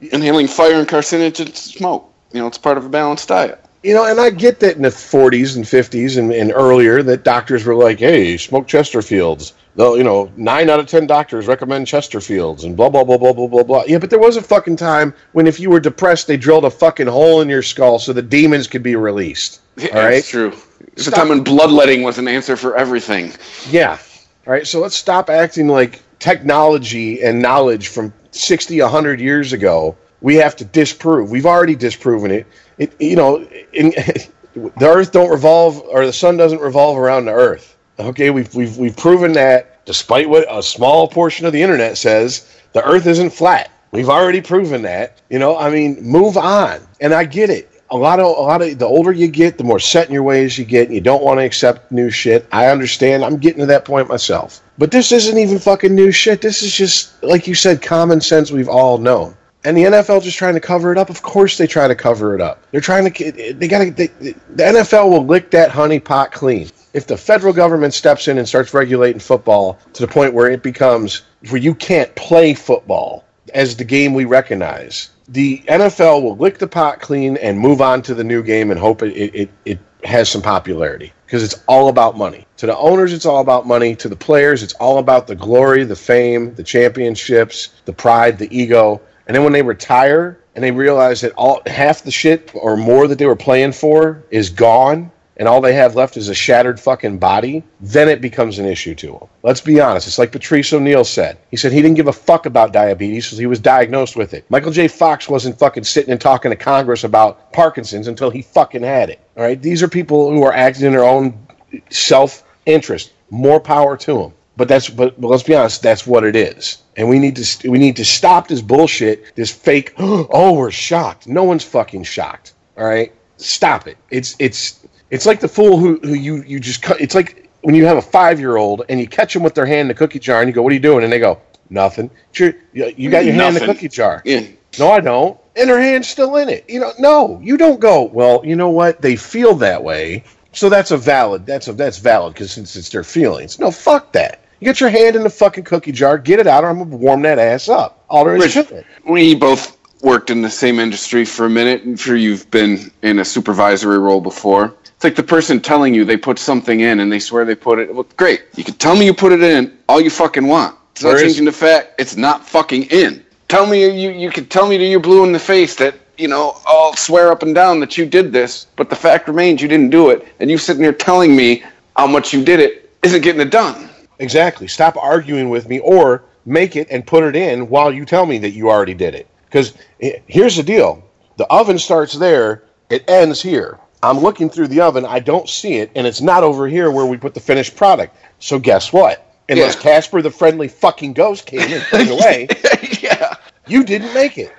<laughs> inhaling fire and carcinogen smoke. You know, it's part of a balanced diet. You know, and I get that in the 40s and 50s and, and earlier that doctors were like, hey, smoke Chesterfields. Though you know nine out of ten doctors recommend chesterfields and blah blah blah blah blah blah blah. Yeah but there was a fucking time when if you were depressed they drilled a fucking hole in your skull so the demons could be released. <laughs> Yeah, all right? that's true. It's a time when bloodletting was an answer for everything. Yeah. All right so let's stop acting like technology and knowledge from 60 100 years ago we have to disprove we've already disproven it it you know in, <laughs> the earth don't revolve or the sun doesn't revolve around the earth Okay, we've we've we've proven that despite what a small portion of the internet says, the earth isn't flat. We've already proven that. You know, I mean, move on. And I get it. A lot of a lot of the older you get, the more set in your ways you get, and you don't want to accept new shit. I understand. I'm getting to that point myself. But this isn't even fucking new shit. This is just like you said, common sense we've all known. And the NFL just trying to cover it up. Of course, they try to cover it up. They're trying to. They got to. The NFL will lick that honey pot clean if the federal government steps in and starts regulating football to the point where it becomes where you can't play football as the game we recognize, the NFL will lick the pot clean and move on to the new game and hope it, it, it has some popularity because it's all about money. To the owners, it's all about money. To the players, it's all about the glory, the fame, the championships, the pride, the ego. And then when they retire, and they realize that all half the shit or more that they were playing for is gone, and all they have left is a shattered fucking body, then it becomes an issue to them. Let's be honest. It's like Patrice O'Neal said. He said he didn't give a fuck about diabetes because he was diagnosed with it. Michael J. Fox wasn't fucking sitting and talking to Congress about Parkinson's until he fucking had it. All right. These are people who are acting in their own self interest. More power to them. But that's but, but let's be honest. That's what it is. And we need to we need to stop this bullshit. This fake. <gasps> Oh, we're shocked. No one's fucking shocked. All right. Stop it. It's it's it's like the fool who, who you, you just cut. It's like when you have a five year old and you catch them with their hand in the cookie jar and you go, What are you doing? And they go, Nothing. You got your hand in the cookie jar. Yeah. No, I don't. And her hand's still in it. You know, no, you don't go, Well, you know what? They feel that way. So that's a valid. That's a that's valid because since it's their feelings. No, fuck that. Get your hand in the fucking cookie jar, get it out, or I'm gonna warm that ass up. All there is to it. We both worked in the same industry for a minute. I'm sure you've been in a supervisory role before. It's like the person telling you they put something in and they swear they put it. Well, great. You can tell me you put it in all you fucking want. It's not changing the fact it's not fucking in. Tell me you you can tell me that you're blue in the face that you know I'll swear up and down that you did this, but the fact remains you didn't do it, and you sitting there telling me how much you did it isn't getting it done. Exactly. Stop arguing with me or make it and put it in while you tell me that you already did it. Because here's the deal the oven starts there, it ends here. I'm looking through the oven, I don't see it, and it's not over here where we put the finished product. So guess what? Unless Yeah. Casper the friendly fucking ghost came and took it <laughs> away, yeah. you didn't make it.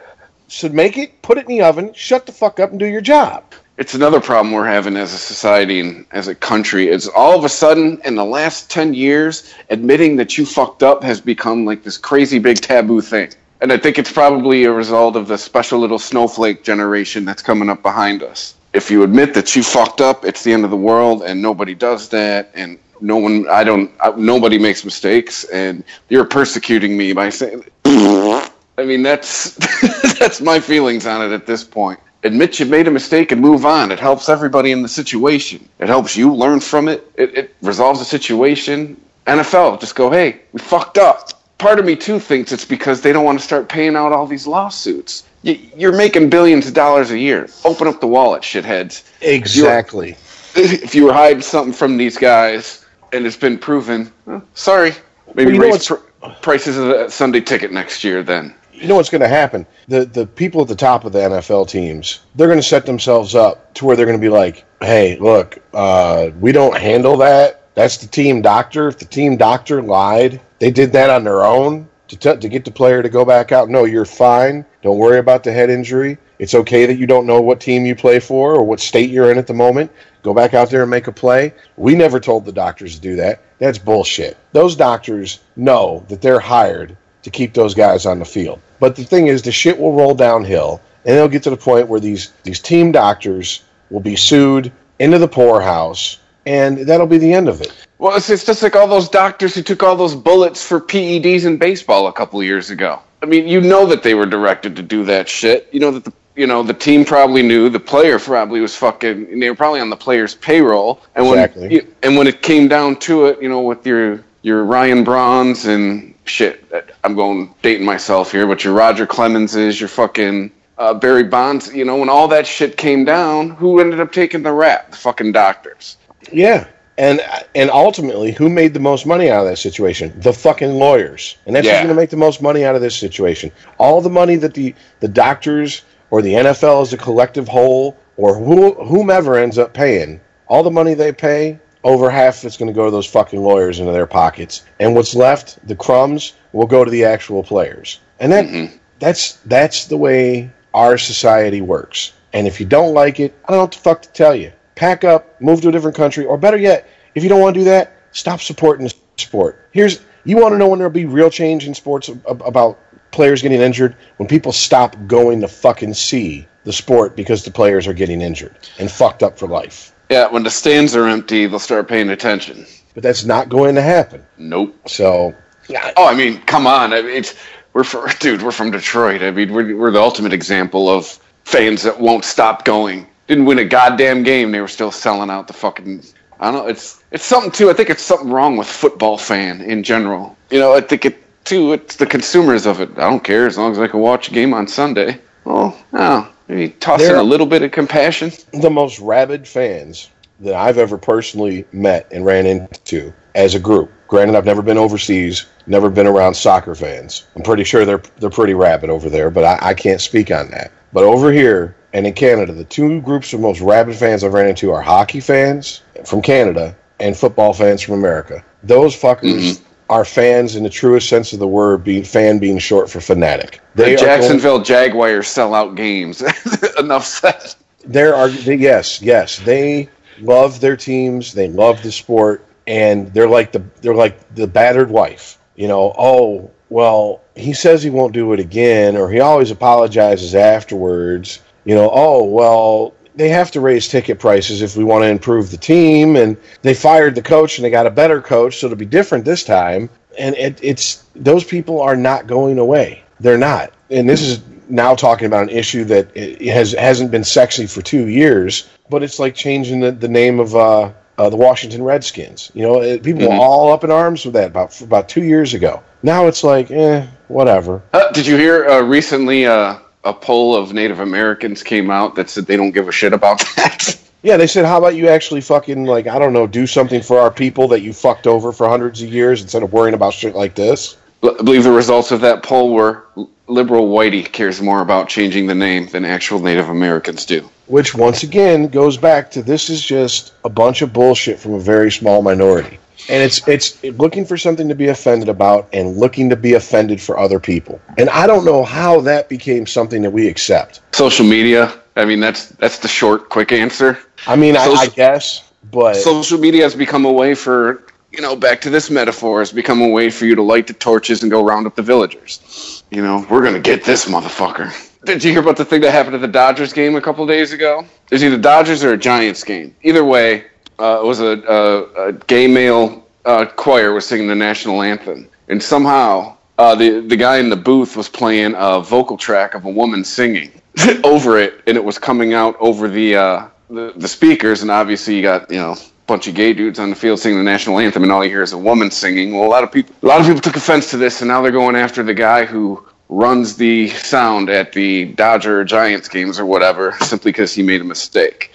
So make it, put it in the oven, shut the fuck up, and do your job. It's another problem we're having as a society and as a country. Is all of a sudden in the last 10 years, admitting that you fucked up has become like this crazy big taboo thing. And I think it's probably a result of the special little snowflake generation that's coming up behind us. If you admit that you fucked up, it's the end of the world, and nobody does that, and no one, I don't, I, nobody makes mistakes, and you're persecuting me by saying, <laughs> I mean, that's <laughs> that's my feelings on it at this point. Admit you made a mistake and move on. It helps everybody in the situation. It helps you learn from it. It, it resolves the situation. NFL, just go, hey, we fucked up. Part of me too thinks it's because they don't want to start paying out all these lawsuits. You, you're making billions of dollars a year. Open up the wallet, shitheads. Exactly. <laughs> If you were hiding something from these guys and it's been proven, well, sorry. Maybe Well, raise pr- prices of the Sunday ticket next year then. You know what's going to happen? The the people at the top of the NFL teams, they're going to set themselves up to where they're going to be like, "Hey, look, uh, we don't handle that. That's the team doctor. If the team doctor lied, they did that on their own to t- to get the player to go back out. No, you're fine. Don't worry about the head injury. It's okay that you don't know what team you play for or what state you're in at the moment. Go back out there and make a play. We never told the doctors to do that. That's bullshit. Those doctors know that they're hired to keep those guys on the field. But the thing is, the shit will roll downhill, and it'll get to the point where these these team doctors will be sued into the poorhouse, and that'll be the end of it. Well, it's, it's just like all those doctors who took all those bullets for PEDs in baseball a couple of years ago. I mean, you know that they were directed to do that shit. You know that the you know the team probably knew the player probably was fucking. They were probably on the player's payroll, and when Exactly. you- and when it came down to it, you know, with your your Ryan Brauns and shit, I'm going dating myself here, but your Roger Clemenses, your fucking uh, Barry Bonds, you know, when all that shit came down, who ended up taking the rap? The fucking doctors. Yeah. And and ultimately, who made the most money out of that situation? The fucking lawyers. And that's who's going to make the most money out of this situation. All the money that the the doctors or the NFL as a collective whole or who, whomever ends up paying, all the money they pay, over half it's going to go to those fucking lawyers into their pockets. And what's left, the crumbs, will go to the actual players. And that mm-hmm. that's that's the way our society works. And if you don't like it, I don't know what the fuck to tell you. Pack up, move to a different country, or better yet, if you don't want to do that, stop supporting the sport. Here's you want to know when there'll be real change in sports about players getting injured when people stop going to fucking see the sport because the players are getting injured and fucked up for life. Yeah, when the stands are empty, they'll start paying attention. But that's not going to happen. Nope. So, Yeah. Oh, I mean, come on. I mean, it's we're from, dude. We're from Detroit. I mean, we're we're the ultimate example of fans that won't stop going. Didn't win a goddamn game. They were still selling out the fucking. I don't know. It's it's something too. I think it's something wrong with football fan in general. You know, I think it too. It's the consumers of it. I don't care as long as I can watch a game on Sunday. well, oh, maybe toss in They're- a little bit of compassion. the most rabid fans that I've ever personally met and ran into as a group. Granted, I've never been overseas, never been around soccer fans. I'm pretty sure they're they're pretty rabid over there, but I, I can't speak on that. But over here and in Canada, the two groups of most rabid fans I've ran into are hockey fans from Canada and football fans from America. Those fuckers mm-hmm. Are fans in the truest sense of the word, being fan being short for fanatic. The They are going- Jacksonville Jaguars sell out games. <laughs> Enough said. there are they, yes yes they love their teams they love the sport and they're like the they're like the battered wife you know oh well he says he won't do it again or he always apologizes afterwards you know oh well they have to raise ticket prices if we want to improve the team and they fired the coach and they got a better coach so it'll be different this time and it, it's those people are not going away they're not and this is now talking about an issue that has hasn't been sexy for two years, but it's like changing the, the name of uh, uh, the Washington Redskins. You know, it, people were Mhm. all up in arms with that about about two years ago. Now it's like, eh, whatever. Uh, did you hear uh, recently uh, a poll of Native Americans came out that said they don't give a shit about <laughs> that? Yeah, they said, how about you actually fucking like I don't know, do something for our people that you fucked over for hundreds of years instead of worrying about shit like this. I believe the results of that poll were liberal whitey cares more about changing the name than actual Native Americans do. Which once again goes back to this is just a bunch of bullshit from a very small minority. And it's it's looking for something to be offended about and looking to be offended for other people. And I don't know how that became something that we accept. Social media. I mean, that's that's the short, quick answer. I mean, I, I guess, but Social media has become a way for you know, back to this metaphor, has become a way for you to light the torches and go round up the villagers. You know, we're gonna get this motherfucker. Did you hear about the thing that happened at the Dodgers game a couple days ago? There's either Dodgers or a Giants game. Either way, uh, it was a, a, a gay male uh, choir was singing the national anthem, and somehow uh, the the guy in the booth was playing a vocal track of a woman singing <laughs> over it, and it was coming out over the uh, the, the speakers, and obviously you got you know a bunch of gay dudes on the field singing the national anthem, and all you hear is a woman singing. Well, a lot of people a lot of people took offense to this, and now they're going after the guy who runs the sound at the Dodger Giants games or whatever, simply because he made a mistake.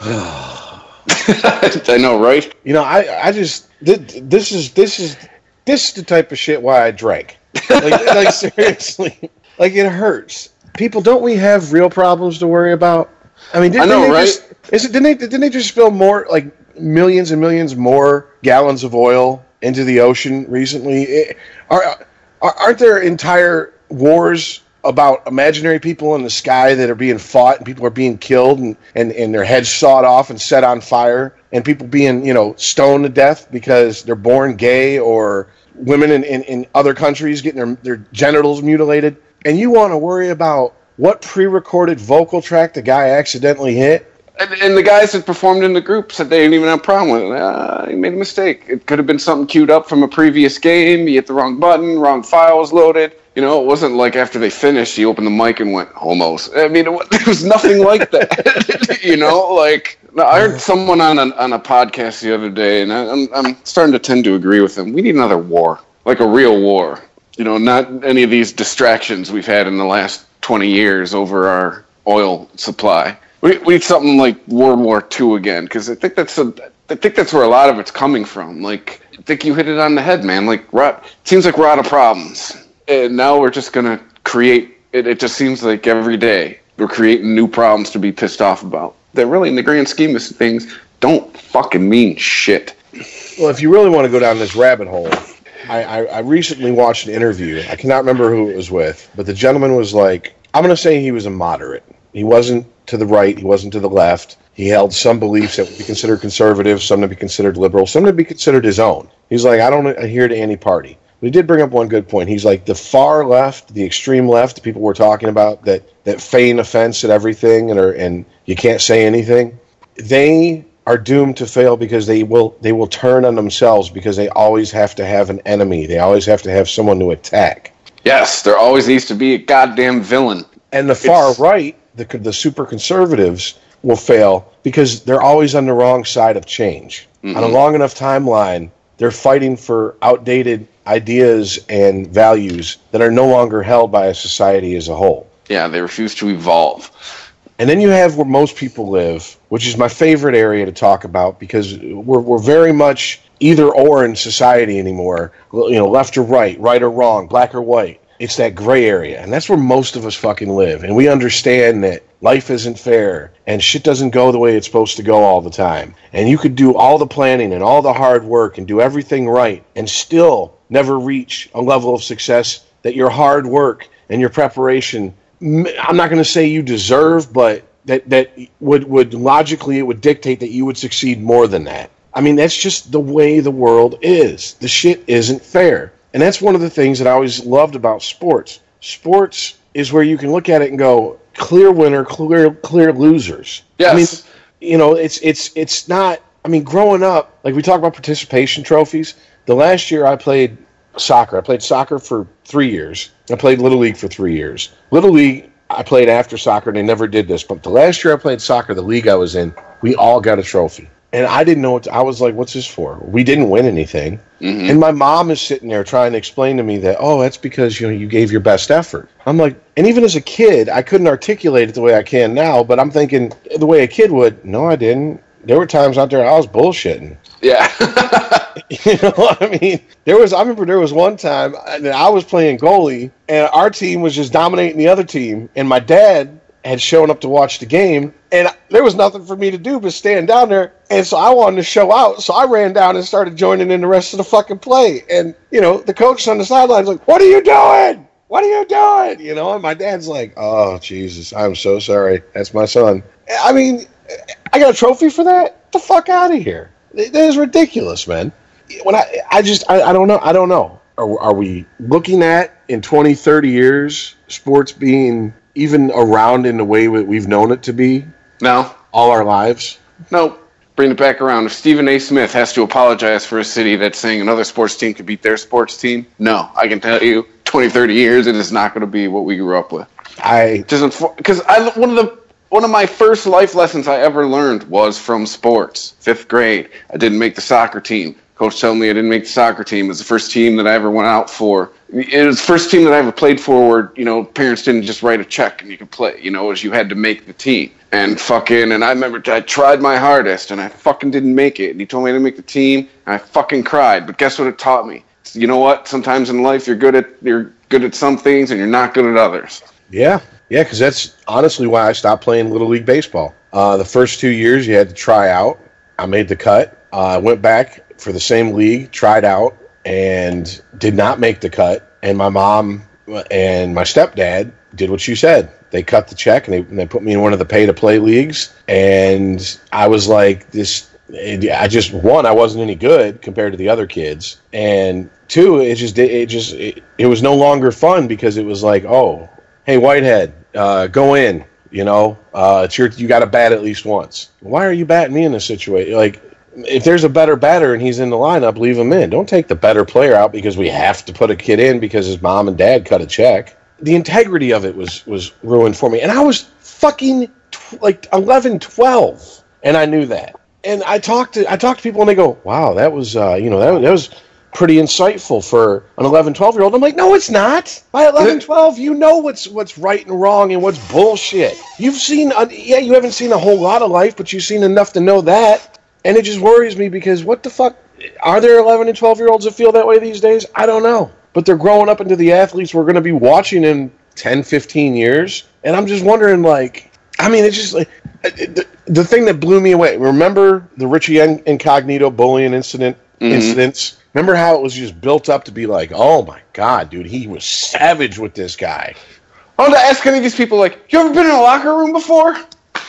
<sighs> <sighs> <sighs> I know, right? you know, I I just this is this is this is the type of shit why I drank. Like, <laughs> like seriously, like it hurts. People, don't we have real problems to worry about? I mean, didn't I know, they right? Just, is it? Didn't they? Didn't they just spill more like millions and millions more gallons of oil into the ocean recently? Are, are aren't there entire wars about imaginary people in the sky that are being fought and people are being killed and, and, and their heads sawed off and set on fire and people being you know stoned to death because they're born gay or women in, in, in other countries getting their, their genitals mutilated and you want to worry about what pre-recorded vocal track the guy accidentally hit And, and the guys that performed in the group said they didn't even have a problem with it. Uh, he made a mistake. It could have been something queued up from a previous game. You hit the wrong button, wrong file was loaded. You know, it wasn't like after they finished, he opened the mic and went, homos. I mean, it <laughs> was, nothing like that. <laughs> you know, like, I heard someone on a, on a podcast the other day, and I, I'm, I'm starting to tend to agree with them. We need another war, like a real war. You know, not any of these distractions we've had in the last 20 years over our oil supply. We, we need something like World War II again, because I think that's a, I think that's where a lot of it's coming from. Like, I think you hit it on the head, man. Like, it seems like we're out of problems, and now we're just gonna create. It, it just seems like every day we're creating new problems to be pissed off about. That really, in the grand scheme of things, don't fucking mean shit. Well, if you really want to go down this rabbit hole, I, I, I recently watched an interview. I cannot remember who it was with, but the gentleman was like, I'm to say he was a moderate. He wasn't to the right, he wasn't to the left. He held some beliefs that would be considered conservative, some to be considered liberal, some to be considered his own. He's like, I don't adhere to any party. But he did bring up one good point. He's like, the far left, the extreme left, the people we're talking about that, that feign offense at everything and, are, and you can't say anything, they are doomed to fail because they will they will turn on themselves because they always have to have an enemy. They always have to have someone to attack. Yes, there always needs to be a goddamn villain. And the far It's- right, the the super conservatives will fail because they're always on the wrong side of change. On a mm-hmm. long enough timeline, they're fighting for outdated ideas and values that are no longer held by a society as a whole. Yeah, they refuse to evolve. And then you have where most people live, which is my favorite area to talk about because we're, we're very much either or in society anymore. You know, left or right, right or wrong, black or white. It's that gray area. And that's where most of us fucking live. And we understand that life isn't fair and shit doesn't go the way it's supposed to go all the time. And you could do all the planning and all the hard work and do everything right and still never reach a level of success that your hard work and your preparation I'm not going to say you deserve, but that that would would logically it would dictate that you would succeed more than that. I mean, that's just the way the world is. The shit isn't fair. And that's one of the things that I always loved about sports. Sports is where you can look at it and go, clear winner, clear clear losers. Yes. I mean, you know, it's it's it's not I mean, growing up, like we talk about participation trophies, the last year I played soccer. I played soccer for 3 years I played Little League for three years. Little League, I played after soccer, and they never did this. But the last year I played soccer, the league I was in, we all got a trophy. And I didn't know what to, I was like, what's this for? We didn't win anything. Mm-hmm. And my mom is sitting there trying to explain to me that, oh, that's because you know you gave your best effort. I'm like, and even as a kid, I couldn't articulate it the way I can now, but I'm thinking the way a kid would, no, I didn't. There were times out there I was bullshitting. Yeah. <laughs> <laughs> you know, what I mean, there was. I remember there was one time that I was playing goalie, and our team was just dominating the other team, and my dad had shown up to watch the game, and there was nothing for me to do but stand down there. And so I wanted to show out, so I ran down and started joining in the rest of the fucking play. And you know, the coach on the sidelines like, "What are you doing? What are you doing?" You know, and my dad's like, "Oh Jesus, I'm so sorry. That's my son." I mean, I got a trophy for that. Get the fuck out of here. That is ridiculous, man when I, I just, I, I don't know. I don't know. Are, are we looking at in 20, 30 years sports being even around in the way that we've known it to be? No. All our lives? No. Bring it back around. If Stephen A. Smith has to apologize for a city that's saying another sports team could beat their sports team, no. I can tell you, 20, 30 years, it is not going to be what we grew up with. I just because I one of the one of my first life lessons I ever learned was from sports. Fifth grade, I didn't make the soccer team. Coach told me I didn't make the soccer team. It was the first team that I ever went out for. It was the first team that I ever played for where, you know, parents didn't just write a check and you could play. You know, as you had to make the team. And fucking, and I remember I tried my hardest and I fucking didn't make it. And he told me I didn't make the team and I fucking cried. But guess what it taught me? You know what? Sometimes in life you're good at you're good at some things and you're not good at others. Yeah, yeah, because that's honestly why I stopped playing little league baseball. Uh, the first two years you had to try out. I made the cut. Uh, I went back for the same league, tried out, and did not make the cut. And my mom and my stepdad did what you said. They cut the check and they, and they put me in one of the pay to play leagues. And I was like, this. I just one, I wasn't any good compared to the other kids, and two, it just it just it, it was no longer fun because it was like, oh, hey, Whitehead, uh, go in. You know, uh, it's your you got to bat at least once. Why are you batting me in this situation? Like if there's a better batter and he's in the lineup, leave him in. Don't take the better player out because we have to put a kid in because his mom and dad cut a check. The integrity of it was was ruined for me, and I was fucking like 11, 12, and I knew that. And I talked to I talked to people, and they go, "Wow, that was uh, you know that, that was." pretty insightful for an 11 12 year old i'm like no it's not by 11 12 you know what's what's right and wrong and what's bullshit you've seen uh, yeah you haven't seen a whole lot of life but you've seen enough to know that and it just worries me because what the fuck? Are there 11 and 12 year olds that feel that way these days? I don't know. But they're growing up into the athletes we're going to be watching in 10, 15 years. And I'm just wondering, like, I mean, it's just like the, the thing that blew me away. Remember the Richie Incognito bullying incident mm-hmm. incidents? Remember how it was just built up to be like, oh my god, dude, he was savage with this guy. I want to ask any of these people, like, you ever been in a locker room before?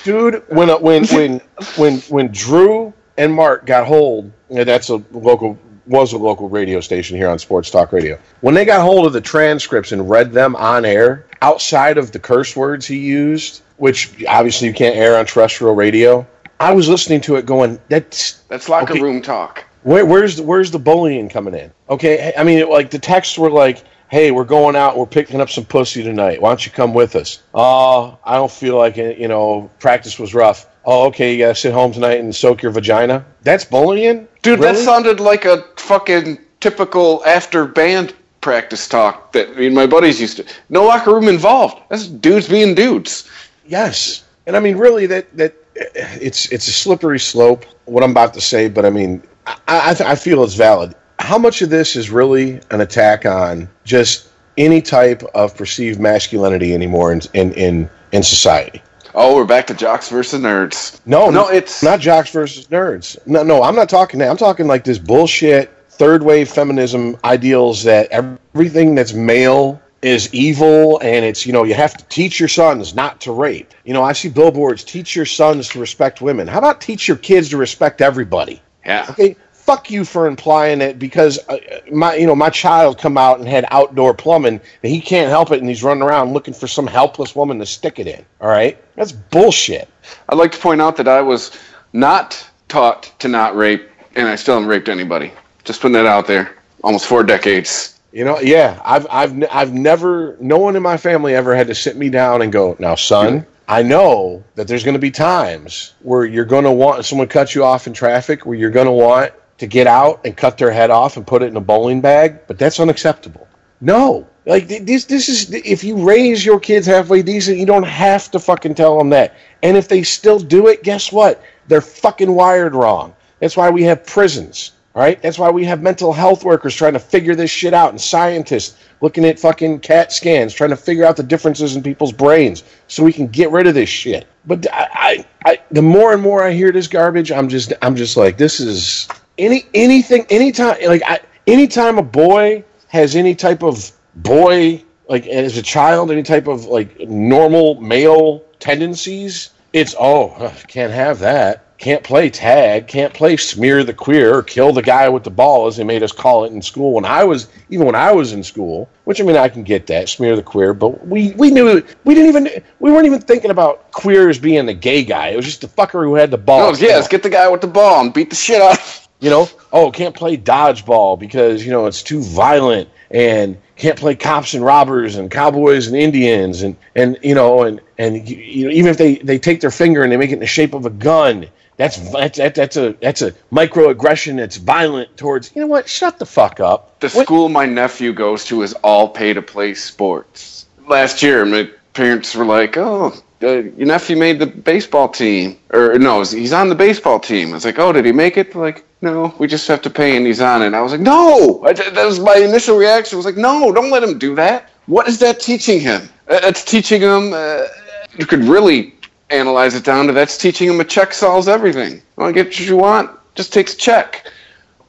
Dude, when when when when when Drew and Mark got hold. That's a local was a local radio station here on Sports Talk Radio. When they got hold of the transcripts and read them on air, outside of the curse words he used, which obviously you can't air on terrestrial radio, I was listening to it going, "That's that's locker okay, room talk." Where, where's the, where's the bullying coming in? Okay, I mean, like the texts were like, "Hey, we're going out. We're picking up some pussy tonight. Why don't you come with us?" Oh, I don't feel like it. You know, practice was rough oh, okay, you gotta sit home tonight and soak your vagina. That's bullying, dude. Really? That sounded like a fucking typical after band practice talk that I mean, my buddies used to. No locker room involved. That's dudes being dudes. Yes, and I mean, really, that that it's it's a slippery slope. What I'm about to say, but I mean, I I, I feel it's valid. How much of this is really an attack on just any type of perceived masculinity anymore in in in, in society? Oh, we're back to jocks versus nerds. No, no, it's not jocks versus nerds. No, no, I'm not talking that. I'm talking like this bullshit third wave feminism ideals that everything that's male is evil and it's you know you have to teach your sons not to rape you know i see billboards teach your sons to respect women how about teach your kids to respect everybody yeah okay fuck you for implying it because uh, my you know my child come out and had outdoor plumbing and he can't help it and he's running around looking for some helpless woman to stick it in all right that's bullshit i'd like to point out that i was not taught to not rape and i still haven't raped anybody just putting that out there. Almost four decades. You know, yeah, I've I've I've never no one in my family ever had to sit me down and go, "Now, son, I know that there's going to be times where you're going to want someone cut you off in traffic, where you're going to want to get out and cut their head off and put it in a bowling bag, but that's unacceptable." No. Like this this is if you raise your kids halfway decent, you don't have to fucking tell them that. And if they still do it, guess what? They're fucking wired wrong. That's why we have prisons. Right, that's why we have mental health workers trying to figure this shit out, and scientists looking at fucking CAT scans, trying to figure out the differences in people's brains, so we can get rid of this shit. But I, I, I, the more and more I hear this garbage, I'm just, I'm just like, this is any anything, anytime, like, I, anytime a boy has any type of boy, like as a child, any type of like normal male tendencies, it's oh, uh, can't have that can't play tag, can't play smear the queer or kill the guy with the ball as they made us call it in school when I was even when I was in school. Which I mean I can get that smear the queer, but we we knew we didn't even we weren't even thinking about queers being the gay guy. It was just the fucker who had the ball. No, yes, get the guy with the ball and beat the shit out. You know, oh, can't play dodgeball because you know it's too violent and can't play cops and robbers and cowboys and Indians and and you know and and you know, even if they they take their finger and they make it in the shape of a gun that's that's that's a that's a microaggression that's violent towards you know what shut the fuck up. The what? school my nephew goes to is all pay to play sports. Last year my parents were like oh uh, your nephew made the baseball team or no he's on the baseball team. It's like oh did he make it? Like no we just have to pay and he's on it i was like no I, that was my initial reaction I was like no don't let him do that what is that teaching him it's teaching him uh, you could really analyze it down to that's teaching him a check solves everything. You want to get what you want? Just takes a check.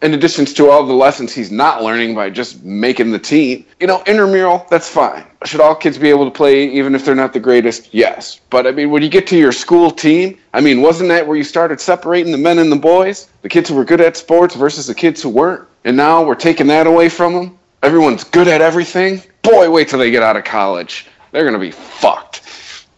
In addition to all the lessons he's not learning by just making the team. You know, intramural, that's fine. Should all kids be able to play even if they're not the greatest? Yes. But I mean, when you get to your school team, I mean, wasn't that where you started separating the men and the boys? The kids who were good at sports versus the kids who weren't? And now we're taking that away from them? Everyone's good at everything? Boy, wait till they get out of college. They're going to be fucked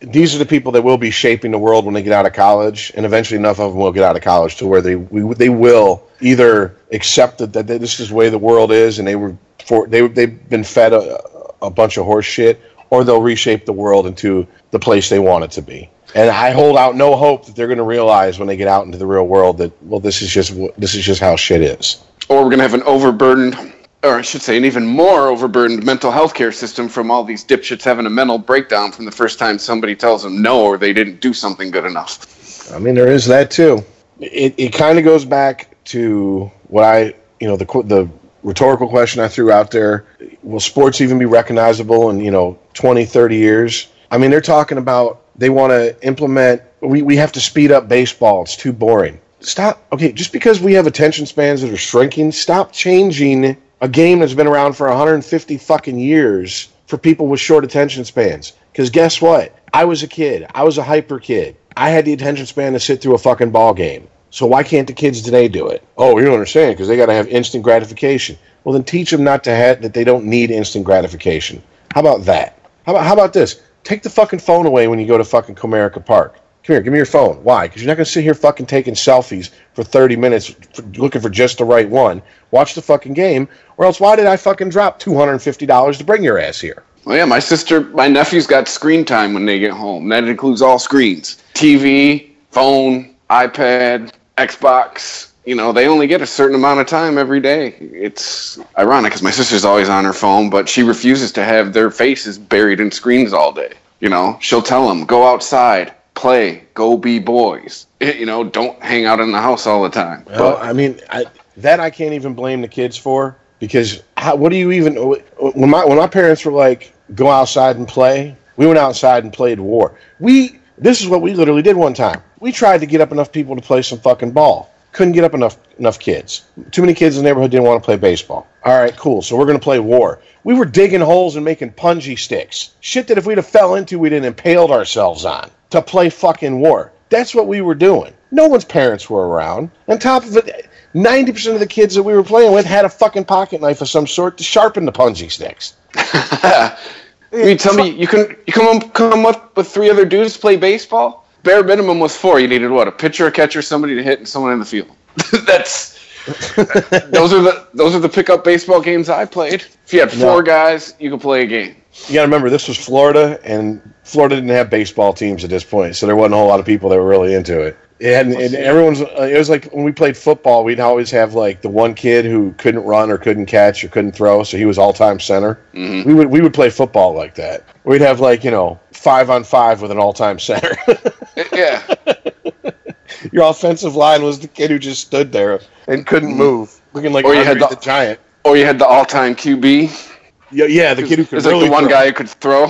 these are the people that will be shaping the world when they get out of college, and eventually enough of them will get out of college to where they we, they will either accept that, that this is the way the world is, and they were for they they've been fed a, a bunch of horse shit, or they'll reshape the world into the place they want it to be. And I hold out no hope that they're going to realize when they get out into the real world that well, this is just this is just how shit is. Or we're going to have an overburdened or I should say, an even more overburdened mental health care system from all these dipshits having a mental breakdown from the first time somebody tells them no or they didn't do something good enough. I mean, there is that too. It, it kind of goes back to what I, you know, the the rhetorical question I threw out there. Will sports even be recognizable in, you know, 20, 30 years? I mean, they're talking about they want to implement, we, we have to speed up baseball. It's too boring. Stop. Okay, just because we have attention spans that are shrinking, stop changing a game that's been around for 150 fucking years for people with short attention spans. Because guess what? I was a kid. I was a hyper kid. I had the attention span to sit through a fucking ball game. So why can't the kids today do it? Oh, you don't understand because they got to have instant gratification. Well, then teach them not to have that they don't need instant gratification. How about that? How about how about this? Take the fucking phone away when you go to fucking Comerica Park. Come here, give me your phone. Why? Because you're not going to sit here fucking taking selfies for 30 minutes for, looking for just the right one. Watch the fucking game, or else why did I fucking drop $250 to bring your ass here? Well, yeah, my sister, my nephew's got screen time when they get home. That includes all screens TV, phone, iPad, Xbox, you know, they only get a certain amount of time every day. It's ironic because my sister's always on her phone, but she refuses to have their faces buried in screens all day. You know, she'll tell them, go outside, play, go be boys. <laughs> You know, don't hang out in the house all the time. Well, I mean, I, that I can't even blame the kids for because how, what do you even when my when my parents were like go outside and play, we went outside and played war. We this is what we literally did one time. We tried to get up enough people to play some fucking ball. Couldn't get up enough enough kids. Too many kids in the neighborhood didn't want to play baseball. All right, cool. So we're gonna play war. We were digging holes and making punji sticks. Shit that if we'd have fell into, we'd have impaled ourselves on to play fucking war. That's what we were doing. No one's parents were around. On top of it, 90% of the kids that we were playing with had a fucking pocket knife of some sort to sharpen the punji sticks. <laughs> you tell me you can you come come up with three other dudes to play baseball? Bare minimum was four. You needed what? A pitcher, a catcher, somebody to hit, and someone in the field. <laughs> That's <laughs> those are the those are the pickup baseball games I played. If you had four no. guys, you could play a game. You got to remember this was Florida, and Florida didn't have baseball teams at this point, so there wasn't a whole lot of people that were really into it. And, and everyone's uh, it was like when we played football, we'd always have like the one kid who couldn't run or couldn't catch or couldn't throw, so he was all time center. Mm-hmm. We would we would play football like that. We'd have like you know five on five with an all time center. <laughs> yeah. <laughs> Your offensive line was the kid who just stood there and couldn't mm-hmm. move, looking like or you had the, the giant. Or you had the all time QB. Yeah, yeah, the kid who could really like the one throw. guy who could throw.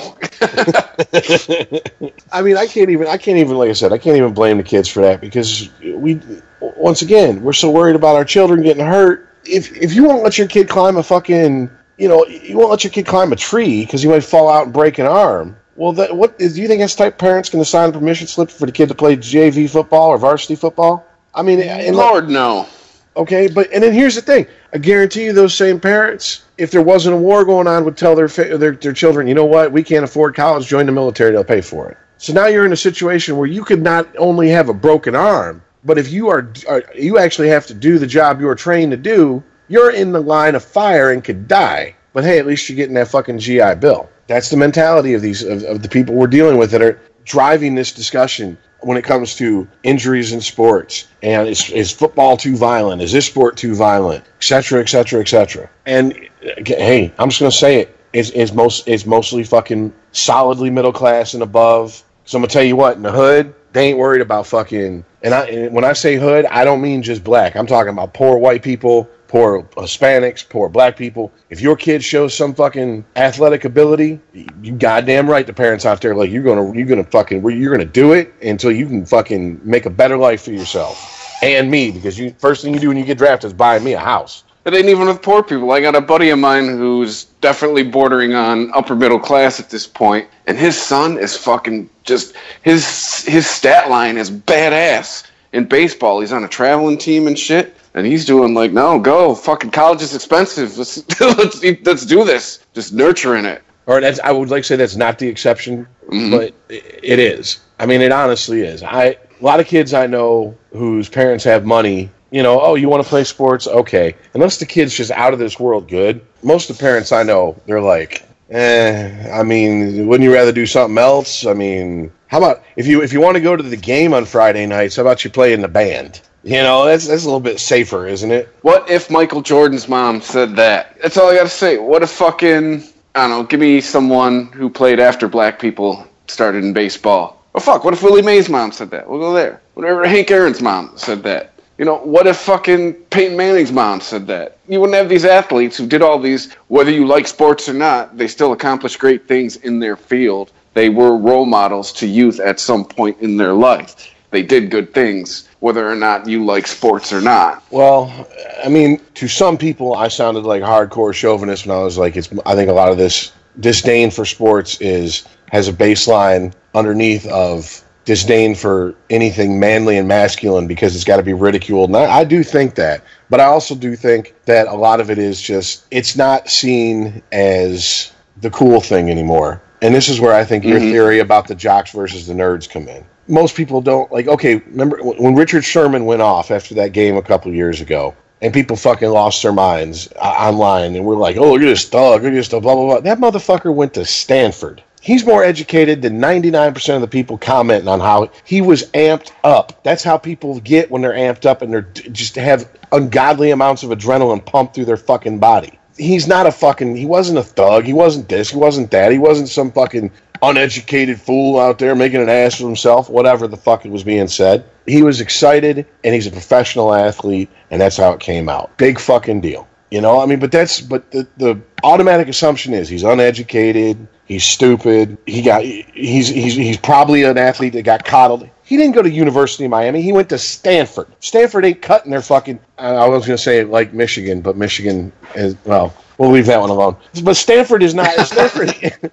<laughs> I mean, I can't even. I can't even. Like I said, I can't even blame the kids for that because we, once again, we're so worried about our children getting hurt. If if you won't let your kid climb a fucking, you know, you won't let your kid climb a tree because he might fall out and break an arm. Well, that, what do you think that's type parents going to sign a permission slip for the kid to play JV football or varsity football? I mean, Lord, no. Okay, but and then here's the thing: I guarantee you, those same parents, if there wasn't a war going on, would tell their their their children, you know what, we can't afford college, join the military, they'll pay for it. So now you're in a situation where you could not only have a broken arm, but if you are, are you actually have to do the job you are trained to do, you're in the line of fire and could die. But hey, at least you're getting that fucking GI Bill. That's the mentality of these of, of the people we're dealing with that are driving this discussion when it comes to injuries in sports and is, is football too violent? Is this sport too violent? Etc etc etc and uh, hey i'm just going to say it's, it's most it's mostly fucking solidly middle class and above. So i'm going to tell you what in the hood they ain't worried about fucking and i and when i say hood i don't mean just black. I'm talking about poor white people poor Hispanics, poor black people. If your kid shows some fucking athletic ability, you goddamn right the parents out there like you're gonna you're gonna fucking you're gonna do it until you can fucking make a better life for yourself and me because you first thing you do when you get drafted is buying me a house. It ain't even with poor people. I got a buddy of mine who's definitely bordering on upper middle class at this point, and his son is fucking just his his stat line is badass in baseball. He's on a traveling team and shit and he's doing like, no, go, fucking college is expensive. <laughs> Let's let's let's do this. Just nurturing it. Or that's I would like to say that's not the exception, mm-hmm. but it is. I mean, it honestly is. I a lot of kids I know whose parents have money. You know, oh, you want to play sports? Okay. Unless the kid's just out of this world good, most of the parents I know, they're like, eh. I mean, wouldn't you rather do something else? I mean, how about if you if you want to go to the game on Friday nights? How about you play in the band? You know, that's that's a little bit safer, isn't it? What if Michael Jordan's mom said that? That's all I gotta say. What if fucking I don't know, give me someone who played after black people started in baseball. Oh fuck, what if Willie Mays' mom said that? We'll go there. Whatever Hank Aaron's mom said that. You know, what if fucking Peyton Manning's mom said that? You wouldn't have these athletes who did all these, whether you like sports or not, they still accomplished great things in their field. They were role models to youth at some point in their life. They did good things whether or not you like sports or not. Well, I mean, to some people, I sounded like hardcore chauvinist when I was like, it's. I think a lot of this disdain for sports is has a baseline underneath of disdain for anything manly and masculine because it's got to be ridiculed. And I, I, do think that, but I also do think that a lot of it is just it's not seen as the cool thing anymore. And this is where I think mm-hmm. your theory about the jocks versus the nerds come in most people don't like. Okay, remember when Richard Sherman went off after that game a couple years ago, and people fucking lost their minds uh, online, and we're like, "Oh, look at this thug, look at this thug, blah blah blah." That motherfucker went to Stanford. He's more educated than 99% of the people commenting on how he was amped up. That's how people get when they're amped up and they're just have ungodly amounts of adrenaline pumped through their fucking body. He's not a fucking, he wasn't a thug. He wasn't this. He wasn't that. He wasn't some fucking uneducated fool out there making an ass of himself, whatever the fuck it was being said. He was excited and he's a professional athlete and that's how it came out. Big fucking deal. You know, I mean, but that's but the, the automatic assumption is he's uneducated, he's stupid, he got he's he's he's probably an athlete that got coddled. He didn't go to University of Miami. He went to Stanford. Stanford ain't cutting their fucking. I was to say like Michigan, but Michigan is well. We'll leave that one alone. But Stanford is not. Stanford. <laughs>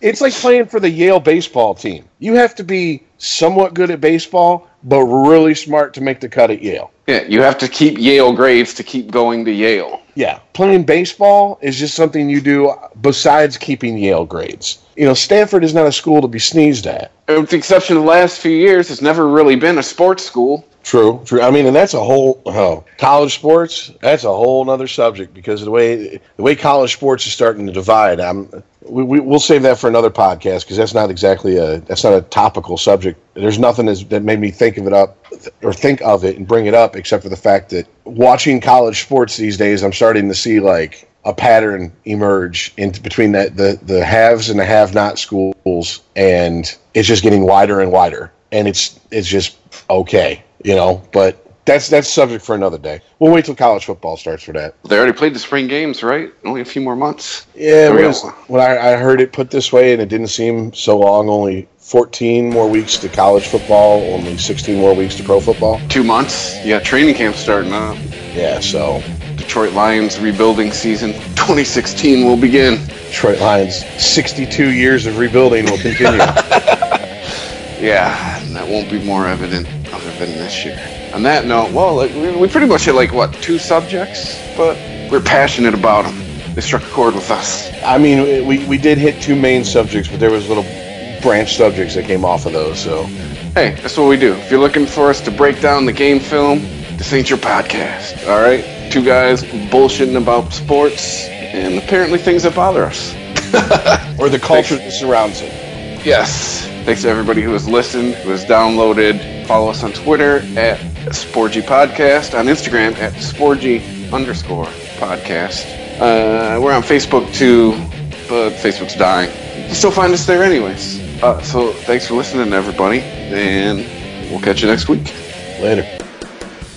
it's like playing for the Yale baseball team. You have to be somewhat good at baseball, but really smart to make the cut at Yale. Yeah, you have to keep Yale grades to keep going to Yale. Yeah, playing baseball is just something you do besides keeping Yale grades. You know, Stanford is not a school to be sneezed at. With the exception of the last few years, it's never really been a sports school. True, true. I mean, and that's a whole oh, college sports. That's a whole other subject because the way the way college sports is starting to divide. I'm we, we will save that for another podcast because that's not exactly a that's not a topical subject. There's nothing that made me think of it up or think of it and bring it up except for the fact that watching college sports these days, I'm starting to see like a pattern emerge in between that the the haves and the have not schools, and it's just getting wider and wider, and it's it's just okay you know, but that's that's subject for another day. We'll wait till college football starts for that. They already played the spring games, right? Only a few more months. Yeah, was, when I, I, heard it put this way, and it didn't seem so long. Only 14 more weeks to college football, only 16 more weeks to pro football. Two months. Yeah, training camp starting up. Yeah, so Detroit Lions rebuilding season 2016 will begin. Detroit Lions 62 years of rebuilding will continue. <laughs> yeah, that won't be more evident than this year. On that note, well, like, we pretty much hit like what two subjects, but we're passionate about them. They struck a chord with us. I mean, we, we did hit two main subjects, but there was little branch subjects that came off of those. So, hey, that's what we do. If you're looking for us to break down the game film, this ain't your podcast. All right, two guys bullshitting about sports and apparently things that bother us, <laughs> or the culture that surrounds it. Yes. Thanks to everybody who has listened, who has downloaded Follow us on Twitter at Sporgy Podcast, on Instagram at Sporgy underscore podcast. Uh, we're on Facebook too, but Facebook's dying. You still find us there anyways. Uh, so thanks for listening, everybody, and we'll catch you next week. Later.